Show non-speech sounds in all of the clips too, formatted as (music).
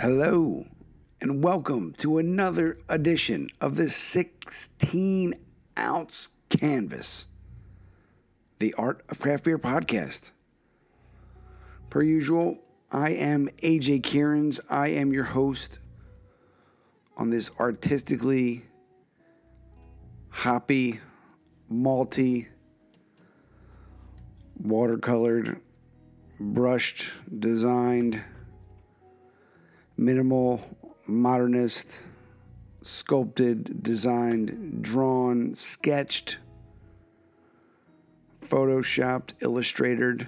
Hello, and welcome to another edition of the 16 ounce canvas, the Art of Craft Beer podcast. Per usual, I am AJ Kierans. I am your host on this artistically hoppy, malty, watercolored, brushed, designed, minimal, modernist, sculpted, designed, drawn, sketched, photoshopped, illustrated.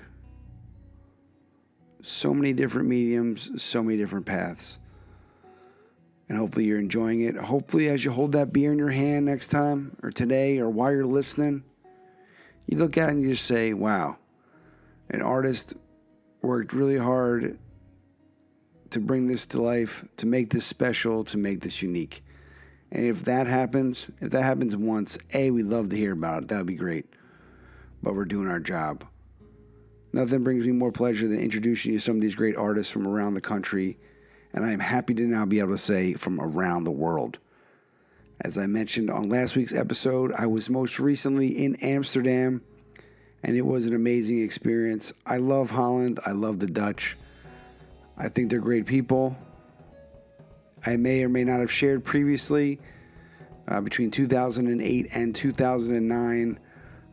So many different mediums, so many different paths. And hopefully you're enjoying it. Hopefully, as you hold that beer in your hand next time, or today, or while you're listening, you look at it and you just say, wow, an artist worked really hard to bring this to life, to make this special, to make this unique. And if that happens, if that happens once, A, we'd love to hear about it. That would be great. But we're doing our job. Nothing brings me more pleasure than introducing you to some of these great artists from around the country. And I am happy to now be able to say from around the world. As I mentioned on last week's episode, I was most recently in Amsterdam, and it was an amazing experience. I love Holland, I love the Dutch. I think they're great people. I may or may not have shared previously. Uh, between 2008 and 2009,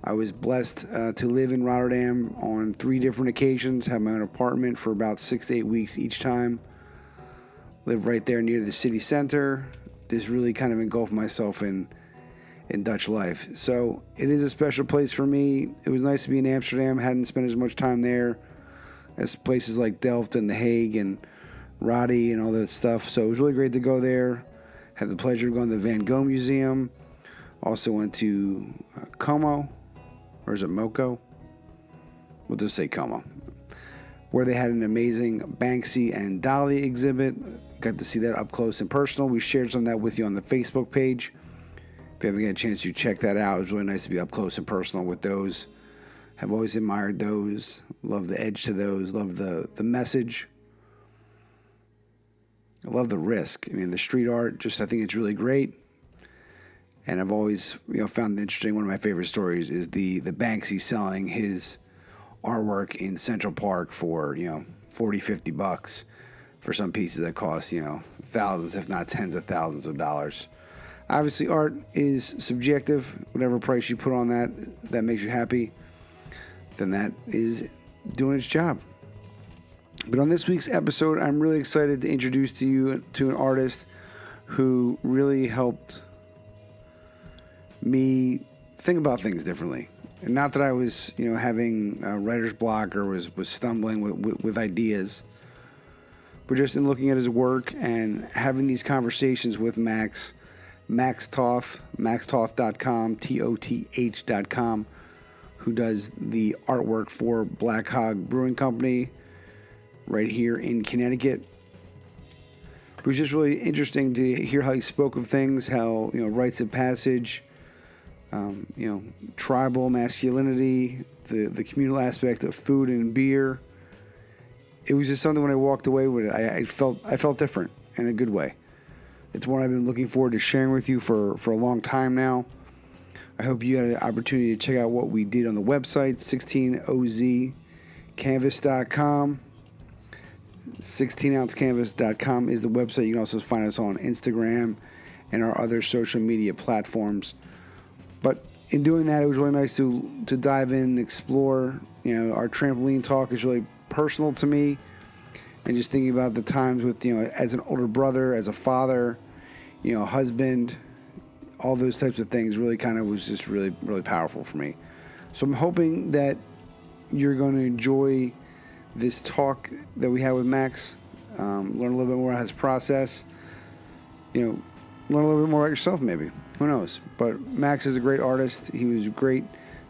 I was blessed uh, to live in Rotterdam on three different occasions, have my own apartment for about six to eight weeks each time. Live right there near the city center. This really kind of engulfed myself in in Dutch life. So it is a special place for me. It was nice to be in Amsterdam. Hadn't spent as much time there as places like Delft and The Hague and Roddy and all that stuff. So it was really great to go there. Had the pleasure of going to the Van Gogh Museum. Also went to uh, Como, or is it Moco? We'll just say Como, where they had an amazing Banksy and Dali exhibit. Got to see that up close and personal. We shared some of that with you on the Facebook page. If you haven't got a chance to check that out, it was really nice to be up close and personal with those. Have always admired those. Love the edge to those. Love the the message. I love the risk. I mean, the street art. Just I think it's really great. And I've always you know found interesting. One of my favorite stories is the the Banksy selling his artwork in Central Park for you know 40, 50 bucks for some pieces that cost you know thousands, if not tens of thousands of dollars. Obviously, art is subjective. Whatever price you put on that that makes you happy, then that is doing its job. But on this week's episode, I'm really excited to introduce to you to an artist who really helped me think about things differently. And not that I was, you know, having a writer's block or was, was stumbling with, with, with ideas, but just in looking at his work and having these conversations with Max, Max Toth, maxtoth.com, T O T H.com, who does the artwork for Black Hog Brewing Company right here in Connecticut. It was just really interesting to hear how he spoke of things, how, you know, rites of passage, um, you know, tribal masculinity, the, the communal aspect of food and beer. It was just something when I walked away with it, I, I felt I felt different in a good way. It's one I've been looking forward to sharing with you for, for a long time now. I hope you had an opportunity to check out what we did on the website, 16ozcanvas.com. 16ouncecanvas.com is the website. You can also find us on Instagram and our other social media platforms. But in doing that, it was really nice to to dive in and explore. You know, our trampoline talk is really personal to me, and just thinking about the times with you know, as an older brother, as a father, you know, husband, all those types of things really kind of was just really really powerful for me. So I'm hoping that you're going to enjoy this talk that we had with Max. Um, learn a little bit more about his process. You know, learn a little bit more about yourself, maybe. Who knows? But Max is a great artist. He was great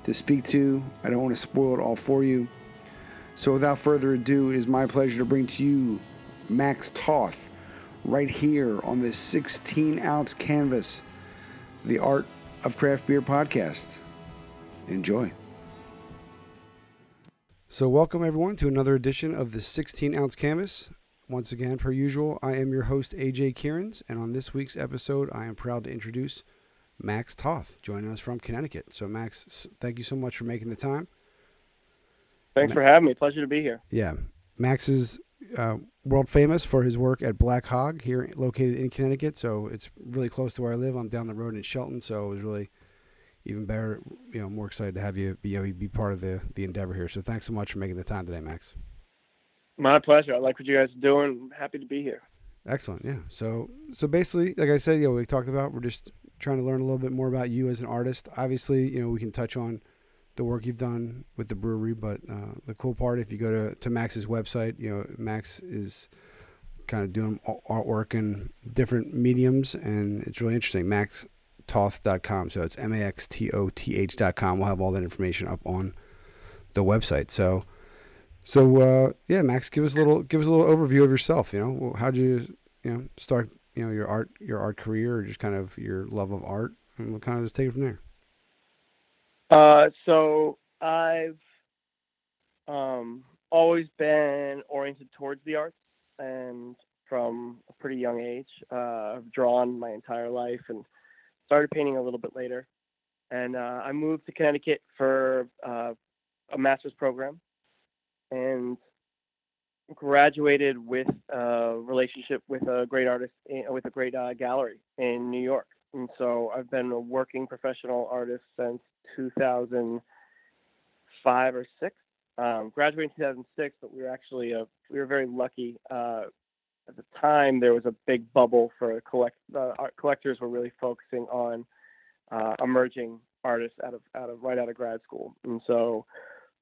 to speak to. I don't want to spoil it all for you. So, without further ado, it is my pleasure to bring to you Max Toth right here on this 16 ounce canvas, the Art of Craft Beer podcast. Enjoy. So, welcome everyone to another edition of the 16 ounce canvas. once again, per usual, I am your host, AJ Kierans, and on this week's episode, I am proud to introduce Max Toth, joining us from Connecticut. So, Max, thank you so much for making the time. Thanks for having me. Pleasure to be here. Yeah. Max is uh, world famous for his work at Black Hog here, located in Connecticut. So, it's really close to where I live. I'm down the road in Shelton, so it was really even better, you know, more excited to have you be, you know, be part of the, the endeavor here. So, thanks so much for making the time today, Max. My pleasure. I like what you guys are doing. Happy to be here. Excellent. Yeah. So so basically, like I said, you know, we talked about we're just trying to learn a little bit more about you as an artist. Obviously, you know, we can touch on the work you've done with the brewery, but uh, the cool part, if you go to, to Max's website, you know, Max is kind of doing artwork in different mediums, and it's really interesting. MaxToth.com. So it's M A X T O T H.com. We'll have all that information up on the website. So so uh, yeah, Max, give us a little give us a little overview of yourself. You know, how'd you you know start you know your art your art career, or just kind of your love of art, and we'll kind of just take it from there. Uh, so I've um, always been oriented towards the arts, and from a pretty young age, uh, I've drawn my entire life, and started painting a little bit later. And uh, I moved to Connecticut for uh, a master's program and graduated with a relationship with a great artist eh, with a great uh, gallery in New York. And so I've been a working professional artist since 2005 or six. Um, graduated in 2006, but we were actually a, we were very lucky. Uh, at the time, there was a big bubble for collect uh, art collectors were really focusing on uh, emerging artists out of out of right out of grad school, and so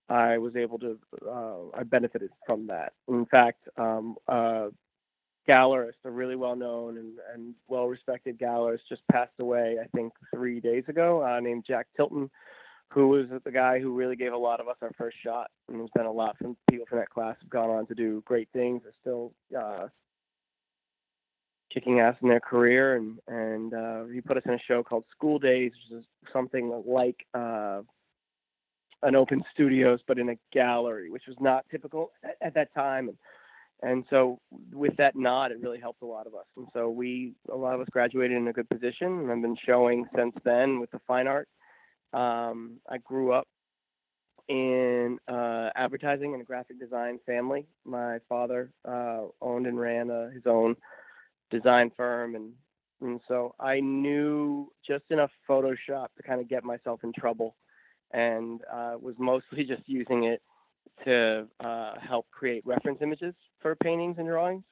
I was able to, uh, I benefited from that. In fact, um, uh, gallerist, a really well known and, and well respected gallerist, just passed away, I think, three days ago, uh, named Jack Tilton, who was the guy who really gave a lot of us our first shot. And there's been a lot from people from that class have gone on to do great things, are still uh, kicking ass in their career. And, and uh, he put us in a show called School Days, which is something like, uh, an open studios, but in a gallery, which was not typical at, at that time. And, and so with that nod, it really helped a lot of us. And so we, a lot of us graduated in a good position and I've been showing since then with the fine art. Um, I grew up in uh, advertising and a graphic design family. My father uh, owned and ran uh, his own design firm, and and so I knew just enough Photoshop to kind of get myself in trouble and uh, was mostly (laughs) just using it to uh, help create reference images for paintings and drawings.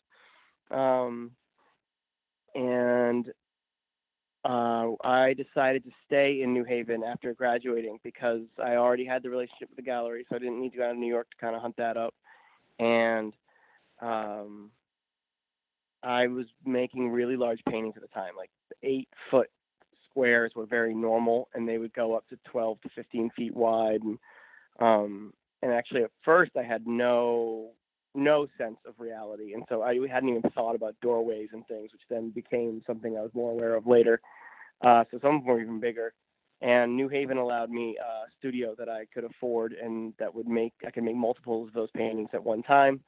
Um, and uh, I decided to stay in New Haven after graduating because I already had the relationship with the gallery, so I didn't need to go out to New York to kind of hunt that up. And um, I was making really large paintings at the time, like eight foot squares were very normal, and they would go up to 12 to 15 feet wide. And um, and actually, at first, I had no no sense of reality, and so I hadn't even thought about doorways and things, which then became something I was more aware of later. Uh, so some of them were even bigger. And New Haven allowed me a studio that I could afford and that would make I could make multiples of those paintings at one time,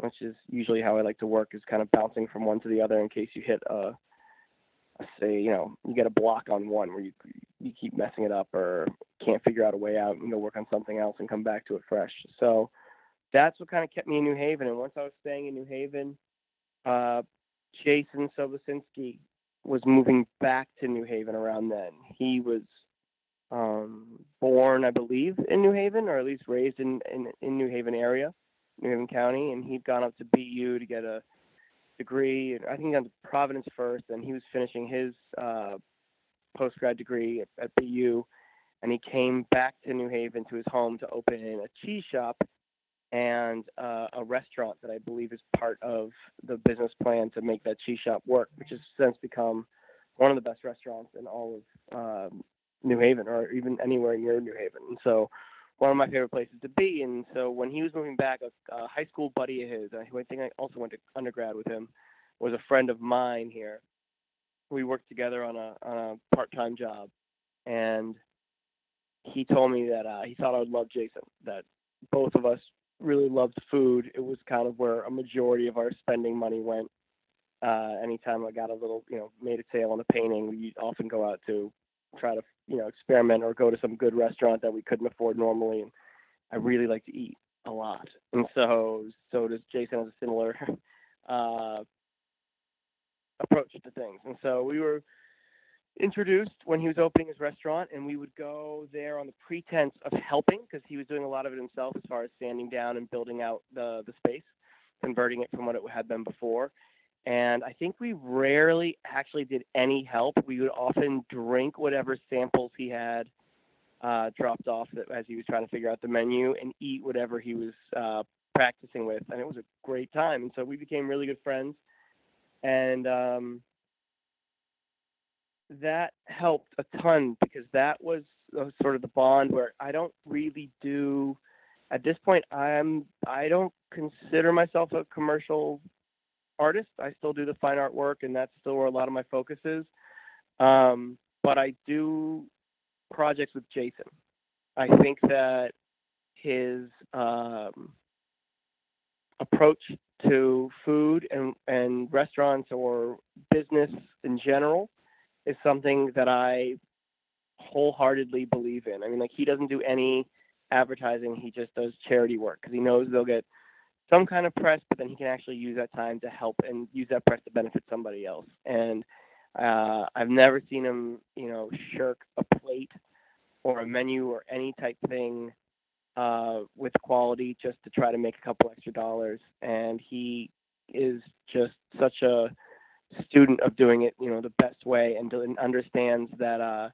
which is usually how I like to work, is kind of bouncing from one to the other in case you hit a say you know you get a block on one where you you keep messing it up or can't figure out a way out and go work on something else and come back to it fresh. So that's what kind of kept me in New Haven. And once I was staying in New Haven, uh, Jason Sobocinski was moving back to New Haven around then. He was um, born, I believe, in New Haven, or at least raised in, in in New Haven area, New Haven County, and he'd gone up to BU to get a degree. I think he got to Providence first, and he was finishing his uh, post grad degree at, at BU. And he came back to New Haven to his home to open a cheese shop and uh, a restaurant that I believe is part of the business plan to make that cheese shop work, which has since become one of the best restaurants in all of um, New Haven or even anywhere near New Haven. And so one of my favorite places to be. And so when he was moving back, a, a high school buddy of his, who I think I also went to undergrad with him, was a friend of mine here. We worked together on a on a part time job, and he told me that uh, he thought I would love Jason. That both of us really loved food. It was kind of where a majority of our spending money went. Uh, anytime I got a little, you know, made a sale on a painting, we often go out to try to, you know, experiment or go to some good restaurant that we couldn't afford normally. And I really like to eat a lot, and so so does Jason has a similar (laughs) uh, approach to things. And so we were introduced when he was opening his restaurant, and we would go there on the pretense of helping because he was doing a lot of it himself as far as sanding down and building out the the space, converting it from what it had been before. And I think we rarely actually did any help. We would often drink whatever samples he had uh, dropped off as he was trying to figure out the menu and eat whatever he was uh, practicing with. And it was a great time. And so we became really good friends. And um, that helped a ton because that was uh, sort of the bond where I don't really do at this point I'm I don't consider myself a commercial artist. I still do the fine art work and that's still where a lot of my focus is. Um, but I do projects with Jason. I think that his um, approach to food and, and restaurants or business in general is something that I wholeheartedly believe in. I mean, like he doesn't do any advertising; he just does charity work because he knows they'll get some kind of press, but then he can actually use that time to help and use that press to benefit somebody else. And uh, I've never seen him, you know, shirk a plate or a menu or any type thing uh, with quality just to try to make a couple extra dollars. And he is just such a student of doing it, you know, the best way, and, and understands that uh,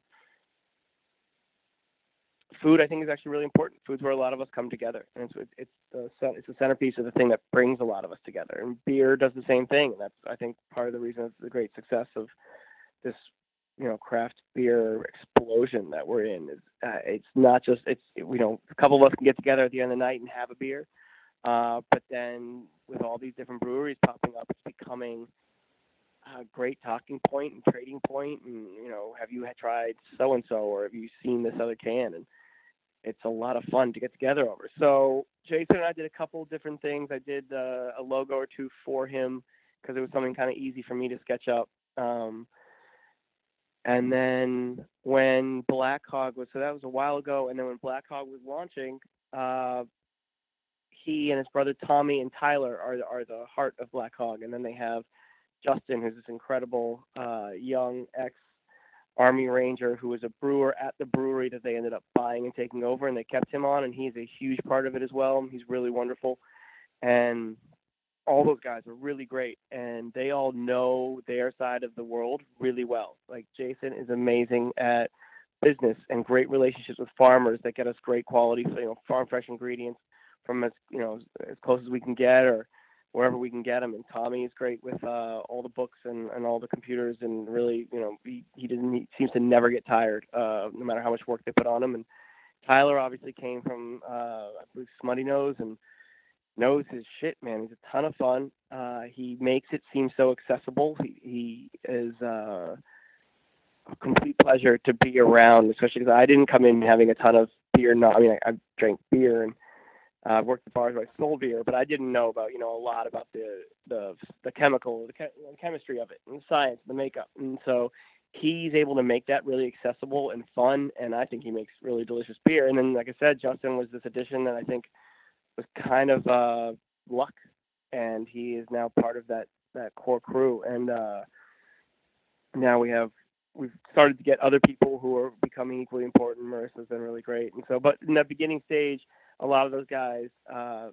food, I think, is actually really important. Food's where a lot of us come together, and it's it's the it's the centerpiece of the thing that brings a lot of us together. And beer does the same thing, and that's I think part of the reason it's the great success of this, you know, craft beer explosion that we're in. Is uh, it's not just it's you know a couple of us can get together at the end of the night and have a beer, uh, but then with all these different breweries popping up, it's becoming a great talking point and trading point and you know have you tried so and so or have you seen this other can and it's a lot of fun to get together over. So jason and i did a couple different things. I did uh, a logo or two for him because it was something kind of easy for me to sketch up um, and then when black hog was so that was a while ago and then when black hog was launching uh, he and his brother tommy and tyler are, are the heart of black hog and then they have Justin, who's this incredible uh, young ex Army Ranger who was a brewer at the brewery that they ended up buying and taking over, and they kept him on, and he's a huge part of it as well. He's really wonderful, and all those guys are really great, and they all know their side of the world really well. Like Jason is amazing at business and great relationships with farmers that get us great quality, you know, farm fresh ingredients from as you know as close as we can get, or wherever we can get him. And Tommy is great with uh, all the books and, and all the computers, and really, you know, he, he doesn't he seems to never get tired, uh, no matter how much work they put on him. And Tyler obviously came from uh, Smuttynose and knows his shit, man. He's a ton of fun. Uh, he makes it seem so accessible. He he is uh, a complete pleasure to be around, especially because I didn't come in having a ton of beer. Not, I mean, I, I drank beer and uh, worked at bars where I sold beer, but I didn't know about you know a lot about the the the chemical, the, the chemistry of it, and the science, the makeup, and so he's able to make that really accessible and fun, and I think he makes really delicious beer. And then, like I said, Justin was this addition that I think was kind of uh, luck, and he is now part of that that core crew. And uh, now we have we've started to get other people who are becoming equally important. Marissa's been really great, and so but in the beginning stage a lot of those guys, uh,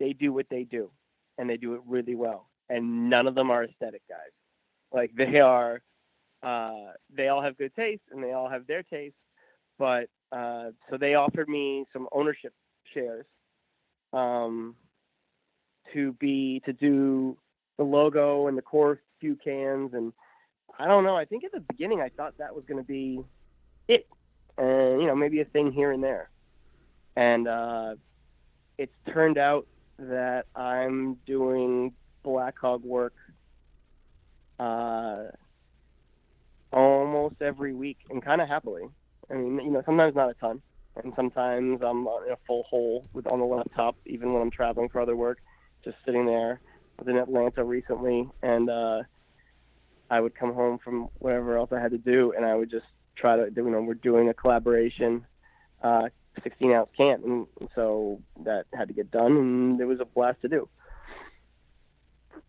they do what they do, and they do it really well. And none of them are aesthetic guys. Like they are, uh, they all have good taste, and they all have their taste. But uh, so they offered me some ownership shares um, to be to do the logo and the core few cans and I don't know. I think at the beginning I thought that was going to be it, and you know maybe a thing here and there and uh, it's turned out that I'm doing Black Hog work uh, almost every week and kind of happily. I mean, you know, sometimes not a ton, and sometimes I'm in a full hole with on the laptop, even when I'm traveling for other work, just sitting there. I was in Atlanta recently, and uh, I would come home from whatever else I had to do, and I would just try to, you know, we're doing a collaboration, uh, 16 ounce can, and, so that had to get done, and it was a blast to do.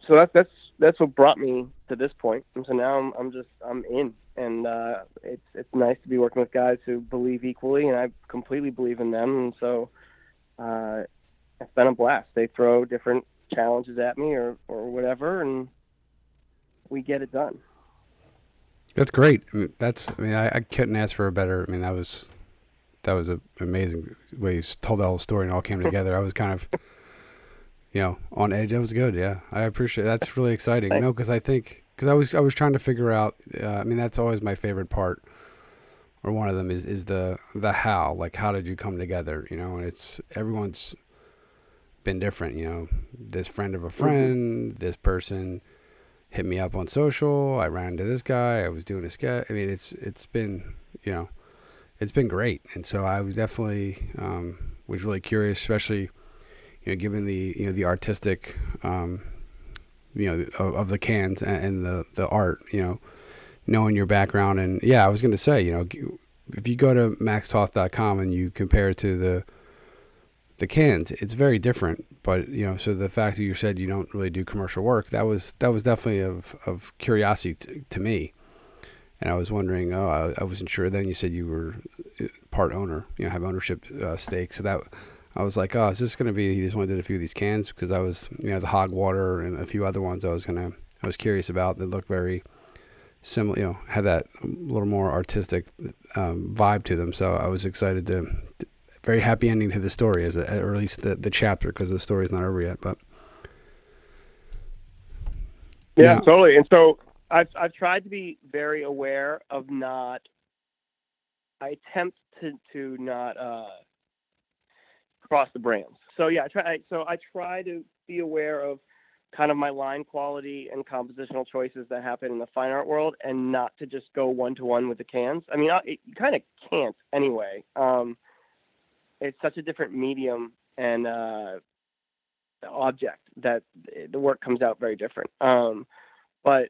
So that's that's that's what brought me to this point, and so now I'm I'm just I'm in, and uh, it's it's nice to be working with guys who believe equally, and I completely believe in them, and so uh, it's been a blast. They throw different challenges at me or or whatever, and we get it done. That's great. I mean, that's I mean I, I couldn't ask for a better. I mean that was that was an amazing way you told the whole story and all came (laughs) together. I was kind of you know on edge. That was good. Yeah, I appreciate. It. That's really exciting. Know, because I think because I was I was trying to figure out. Uh, I mean, that's always my favorite part, or one of them is is the the how. Like, how did you come together? You know, and it's everyone's been different. You know, this friend of a mm-hmm. friend, this person hit me up on social. I ran into this guy. I was doing a sketch. I mean, it's it's been you know, it's been great. And so I was definitely um, was really curious, especially you know, given the you know the artistic, um, you know, of, of, the cans and, and, the the art, you know, knowing your background and yeah, I was going to say, you know, if you go to maxtoth.com and you compare it to the the cans, it's very different. But you know, so the fact that you said you don't really do commercial work, that was that was definitely of of curiosity to, to me. And I was wondering, oh, I, I, wasn't sure. Then you said you were uh, part owner, you know, have ownership uh, stake. So that I was like, oh, is this going to be? He just only did a few of these cans because I was, you know, the hog water and a few other ones I was gonna, I was curious about that looked very similar, you know, had that little more artistic um, vibe to them. So I was excited to, very happy ending to the story, as a, or at least the the chapter, because the story's not over yet. But yeah, now, totally. And so I've I've tried to be very aware of not. I attempt to to not. uh across the brands. So yeah, I try. So I try to be aware of kind of my line quality and compositional choices that happen in the fine art world, and not to just go one to one with the cans. I mean, it, you kind of can't anyway. Um, it's such a different medium and uh, object that the work comes out very different. Um, but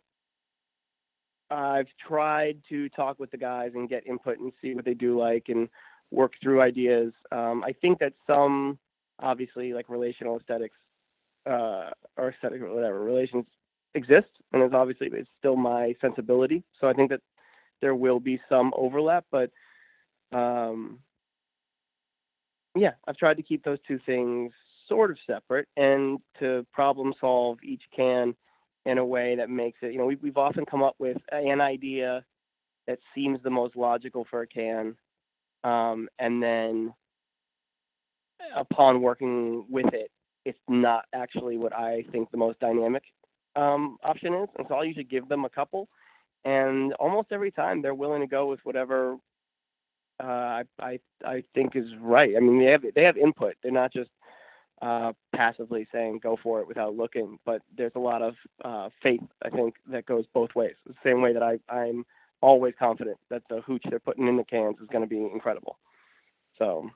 I've tried to talk with the guys and get input and see what they do like and work through ideas. Um, I think that some, obviously, like relational aesthetics uh, or aesthetic or whatever relations exist, and it's obviously it's still my sensibility. So I think that there will be some overlap, but um, yeah, I've tried to keep those two things sort of separate and to problem solve each can in a way that makes it. You know, we've we've often come up with an idea that seems the most logical for a can um, and then upon working with it, it's not actually what I think the most dynamic um, option is. And so I'll usually give them a couple, and almost every time they're willing to go with whatever uh, I, I I think is right. I mean, they have they have input. They're not just uh, passively saying go for it without looking. But there's a lot of uh, faith, I think, that goes both ways. The same way that I I'm always confident that the hooch they're putting in the cans is going to be incredible. So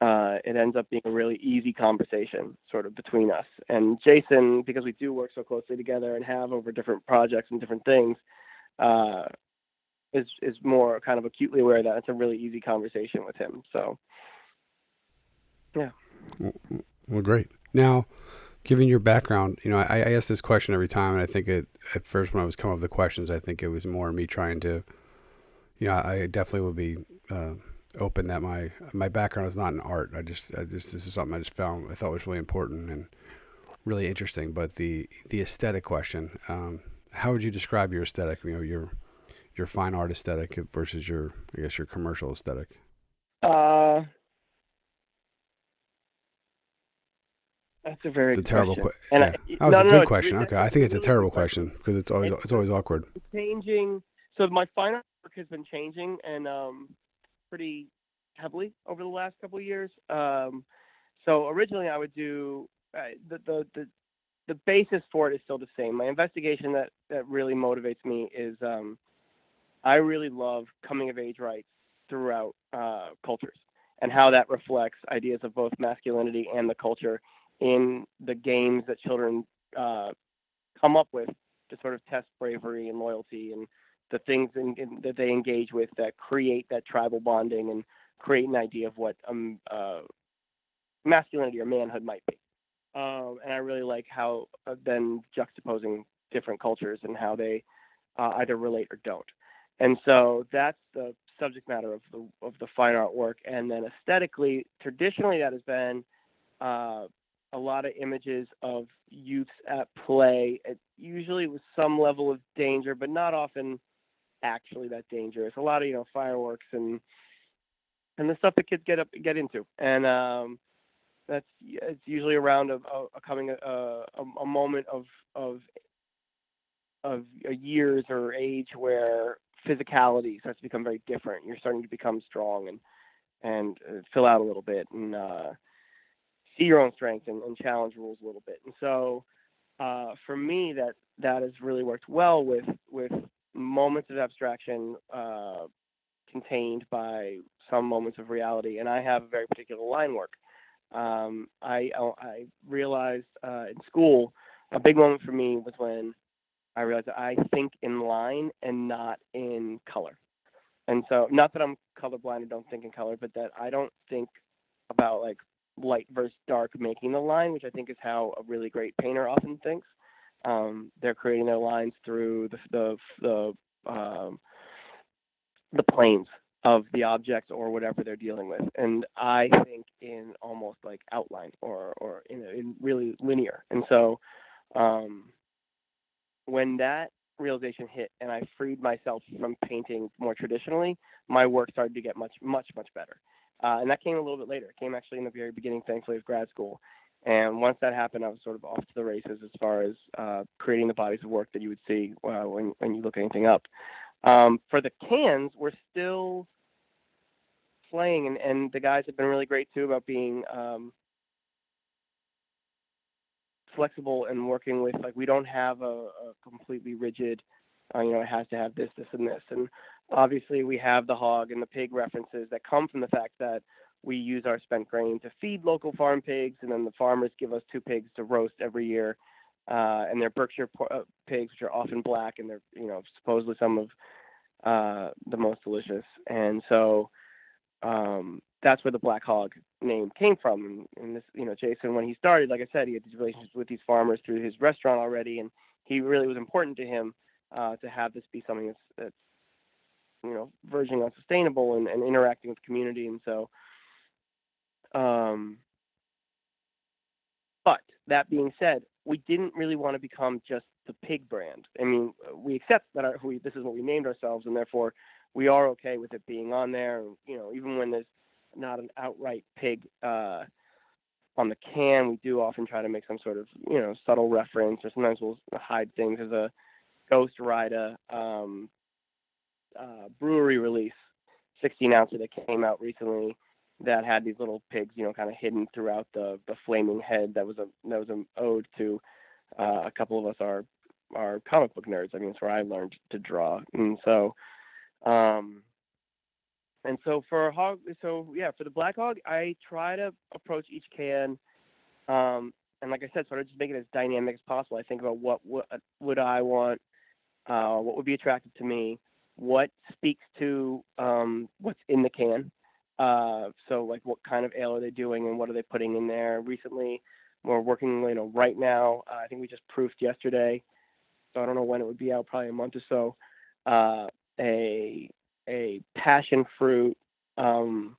uh, it ends up being a really easy conversation sort of between us. And Jason, because we do work so closely together and have over different projects and different things, uh, is is more kind of acutely aware that it's a really easy conversation with him. So yeah. Well, great. Now, given your background, you know, I, I ask this question every time, and I think it, at first when I was coming up with the questions, I think it was more me trying to, you know, I definitely would be uh, open that my my background is not in art. I just, I just this is something I just found I thought was really important and really interesting. But the the aesthetic question, um, how would you describe your aesthetic? You know, your your fine art aesthetic versus your, I guess, your commercial aesthetic. Uh, That's a very. It's a terrible question. question. Yeah. I, that was no, a good no, question. okay, I think it's a terrible question because it's always it's, it's always awkward. Changing. So my fine art work has been changing and um, pretty heavily over the last couple of years. Um, so originally I would do uh, the, the the the basis for it is still the same. My investigation that that really motivates me is um, I really love coming of age rites throughout uh, cultures and how that reflects ideas of both masculinity and the culture in the games that children uh, come up with to sort of test bravery and loyalty and the things in, in, that they engage with that create that tribal bonding and create an idea of what um, uh, masculinity or manhood might be. Um, and I really like how uh, then juxtaposing different cultures and how they uh, either relate or don't. And so that's the subject matter of the of the fine art work. And then aesthetically, traditionally, that has been uh, a lot of images of youths at play, usually with some level of danger, but not often actually that dangerous. A lot of you know fireworks and and the stuff that kids get up get into, and um, that's it's usually around a, a, a coming a, a, a moment of of of years or age where physicality starts to become very different. You're starting to become strong and and uh, fill out a little bit and uh, see your own strength and, and, challenge rules a little bit. And so uh, for me, that that has really worked well with with moments of abstraction uh, contained by some moments of reality. And I have a very particular line work. Um, I I realized uh, in school a big moment for me was when I realized that I think in line and not in color. And so, not that I'm colorblind and don't think in color, but that I don't think about like light versus dark making the line, which I think is how a really great painter often thinks. Um, they're creating their lines through the the the, um, the planes of the objects or whatever they're dealing with, and I think in almost like outline or or in, in really linear. And so, um, when that realization hit and I freed myself from painting more traditionally, my work started to get much, much, much better. Uh, and that came a little bit later. It came actually in the very beginning, thankfully, of grad school. And once that happened, I was sort of off to the races as far as uh, creating the bodies of work that you would see uh, when, when you look anything up. Um, for the cans, we're still playing, and, and the guys have been really great too about being um, flexible and working with like we don't have a, a completely rigid uh, you know it has to have this this and this. And obviously we have the hog and the pig references that come from the fact that we use our spent grain to feed local farm pigs and then the farmers give us two pigs to roast every year. Uh, and they're berkshire uh, pigs which are often black and they're you know supposedly some of uh, the most delicious. And so um, that's where the Black Hog name came from. And, this, you know, Jason, when he started, like I said, he had these relationships with these farmers through his restaurant already, and he really was important to him uh, to have this be something that's, that's you know, verging on sustainable and, and interacting with the community. And so, um, but that being said, we didn't really want to become just the pig brand. I mean, we accept that our, we, this is what we named ourselves, and therefore we are okay with it being on there. You know, even when there's not an outright pig uh, on the can, we do often try to make some sort of you know subtle reference, or sometimes we'll hide things as a Ghost Rider um, uh, brewery release, 16 ouncer that came out recently that had these little pigs, you know, kind of hidden throughout the the flaming head. That was a that was an ode to uh, a couple of us are are comic book nerds. I mean, it's where I learned to draw, and so um, and so for hog, so yeah, for the black hog, I try to approach each can, um, and like I said, sort of just make it as dynamic as possible. I think about what what would I want, uh, what would be attractive to me, what speaks to um, what's in the can. Uh, so like what kind of ale are they doing and what are they putting in there? Recently, we're working, you know, right now. Uh, I think we just proofed yesterday, so I don't know when it would be out, probably a month or so. A a passion fruit um,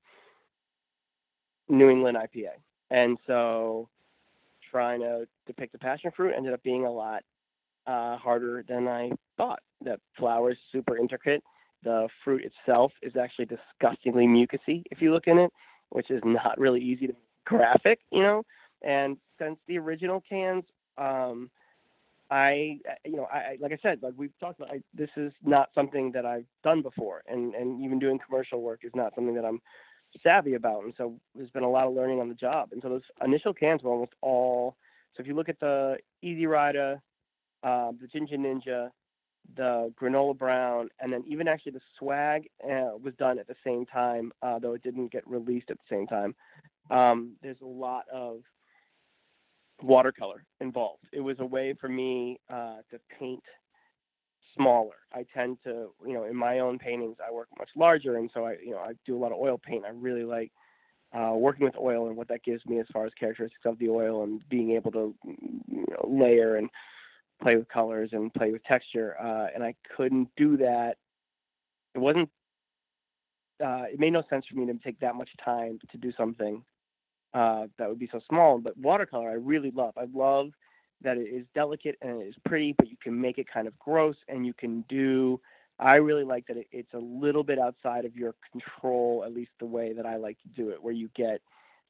New England IPA, and so trying to depict a passion fruit ended up being a lot uh, harder than I thought. The flower is super intricate. The fruit itself is actually disgustingly mucousy if you look in it, which is not really easy to graphic, you know. And since the original cans, um, I, you know, I like I said, like we've talked about, I, this is not something that I've done before, and and even doing commercial work is not something that I'm savvy about, and so there's been a lot of learning on the job. And so those initial cans were almost all. So if you look at the Easy Rider, uh, the Ginger Ninja, the granola brown, and then even actually the swag uh, was done at the same time, uh, though it didn't get released at the same time. Um, there's a lot of watercolor involved. It was a way for me uh, to paint smaller. I tend to, you know, in my own paintings, I work much larger, and so I, you know, I do a lot of oil paint. I really like uh, working with oil and what that gives me as far as characteristics of the oil and being able to, you know, layer and play with colors and play with texture. Uh, and I couldn't do that. It wasn't. Uh, it made no sense for me to take that much time to do something uh, that would be so small. But watercolor, I really love. I love that it is delicate and it is pretty, but you can make it kind of gross and you can do. I really like that it, it's a little bit outside of your control, at least the way that I like to do it, where you get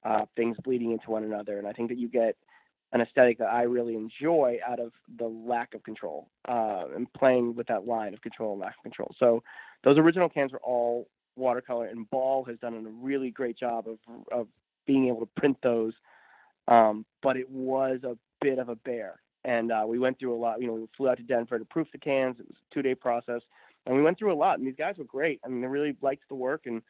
uh, things bleeding into one another. And I think that you get an aesthetic that I really enjoy out of the lack of control uh, and playing with that line of control and lack of control. So those original cans were all watercolor, and Ball has done a really great job of of being able to print those. Um, but it was a bit of a bear, and uh, we went through a lot. You know, we flew out to Denver to proof the cans. It was a two day process, and we went through a lot. And these guys were great. I mean, they really liked the work and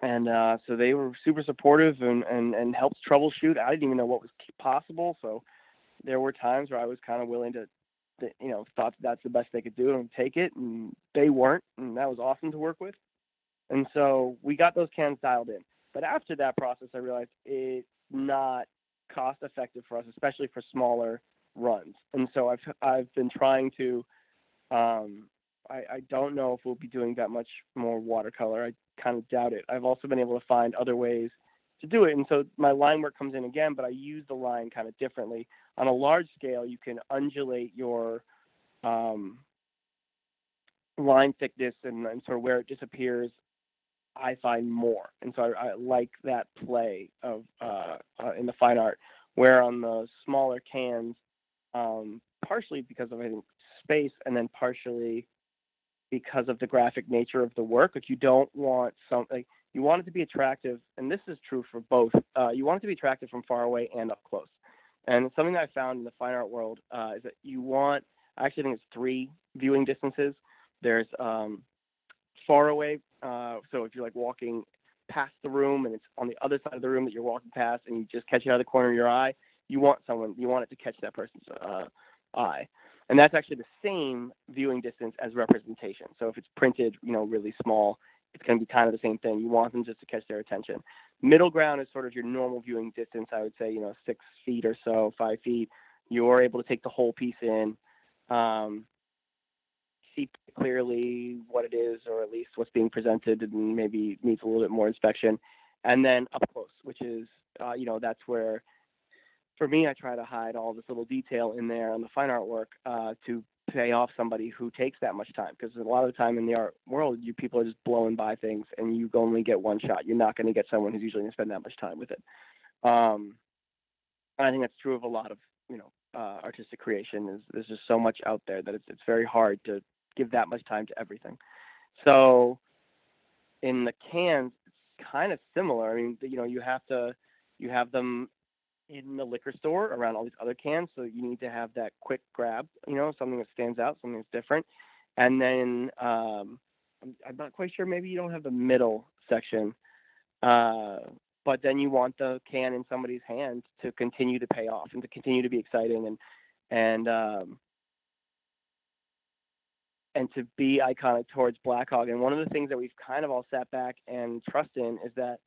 and uh, so they were super supportive and, and, and helped troubleshoot. I didn't even know what was possible, so there were times where I was kind of willing to, to, you know, thought that's the best they could do and take it, and they weren't, and that was awesome to work with. And so we got those cans dialed in. But after that process, I realized it's not cost effective for us, especially for smaller runs. And so I've I've been trying to um, I, I don't know if we'll be doing that much more watercolor. I kind of doubt it. I've also been able to find other ways to do it. And so my line work comes in again, but I use the line kind of differently. On a large scale, you can undulate your um, line thickness and, and, sort of where it disappears. I find more, and so I, I like that play of uh, uh, in the fine art. Where on the smaller cans, um, partially because of I think space, and then partially because of the graphic nature of the work. Like you don't want something you want it to be attractive, and this is true for both. Uh, you want it to be attractive from far away and up close. And something that I found in the fine art world uh, is that you want. I actually think it's three viewing distances. There's um, far away. Uh, so if you're like walking past the room and it's on the other side of the room that you're walking past, and you just catch it out of the corner of your eye, you want someone. You want it to catch that person's uh, eye and that's actually the same viewing distance as representation. So if it's printed, you know, really small, it's going to be kind of the same thing. You want them just to catch their attention. Middle ground is sort of your normal viewing distance. I would say, you know, six feet or so, five feet. You're able to take the whole piece in, um, see clearly what it is, or at least what's being presented, and maybe needs a little bit more inspection. And then up close, which is, uh, you know, that's where for me, I try to hide all this little detail in there on the fine artwork uh, to pay off somebody who takes that much time. Because a lot of the time in the art world, you people are just blowing by things, and you only get one shot. You're not going to get someone who's usually going to spend that much time with it. Um, I think that's true of a lot of you know uh, artistic creation. Is there's just so much out there that it's it's very hard to give that much time to everything. So in the cans, it's kind of similar. I mean, you know, you have to you have them in the liquor store around all these other cans. So you need to have that quick grab, you know, something that stands out, something that's different. And then um, I'm, not quite sure. Maybe you don't have the middle section, uh, but then you want the can in somebody's hand to continue to pay off and to continue to be exciting and and um, and to be iconic towards Black Hog. And one of the things that we've kind of all sat back and trust in is that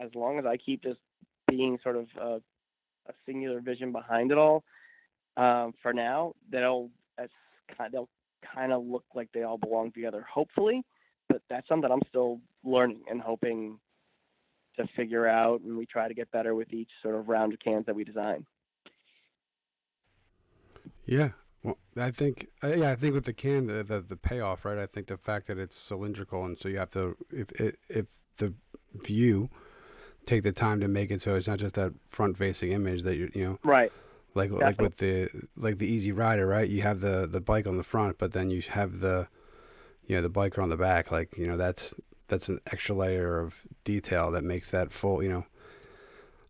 as long as I keep just being sort of uh, a singular vision behind it all. Um, for now, they'll kind they'll kind of look like they all belong together. Hopefully, but that's something I'm still learning and hoping to figure out, and we try to get better with each sort of round of cans that we design. Yeah, well, I think uh, yeah, I think with the can, the, the, the payoff, right? I think the fact that it's cylindrical, and so you have to if if the view take the time to make it so it's not just that front facing image that you you know right like Definitely. like with the like the easy rider right you have the the bike on the front but then you have the you know the biker on the back like you know that's that's an extra layer of detail that makes that full you know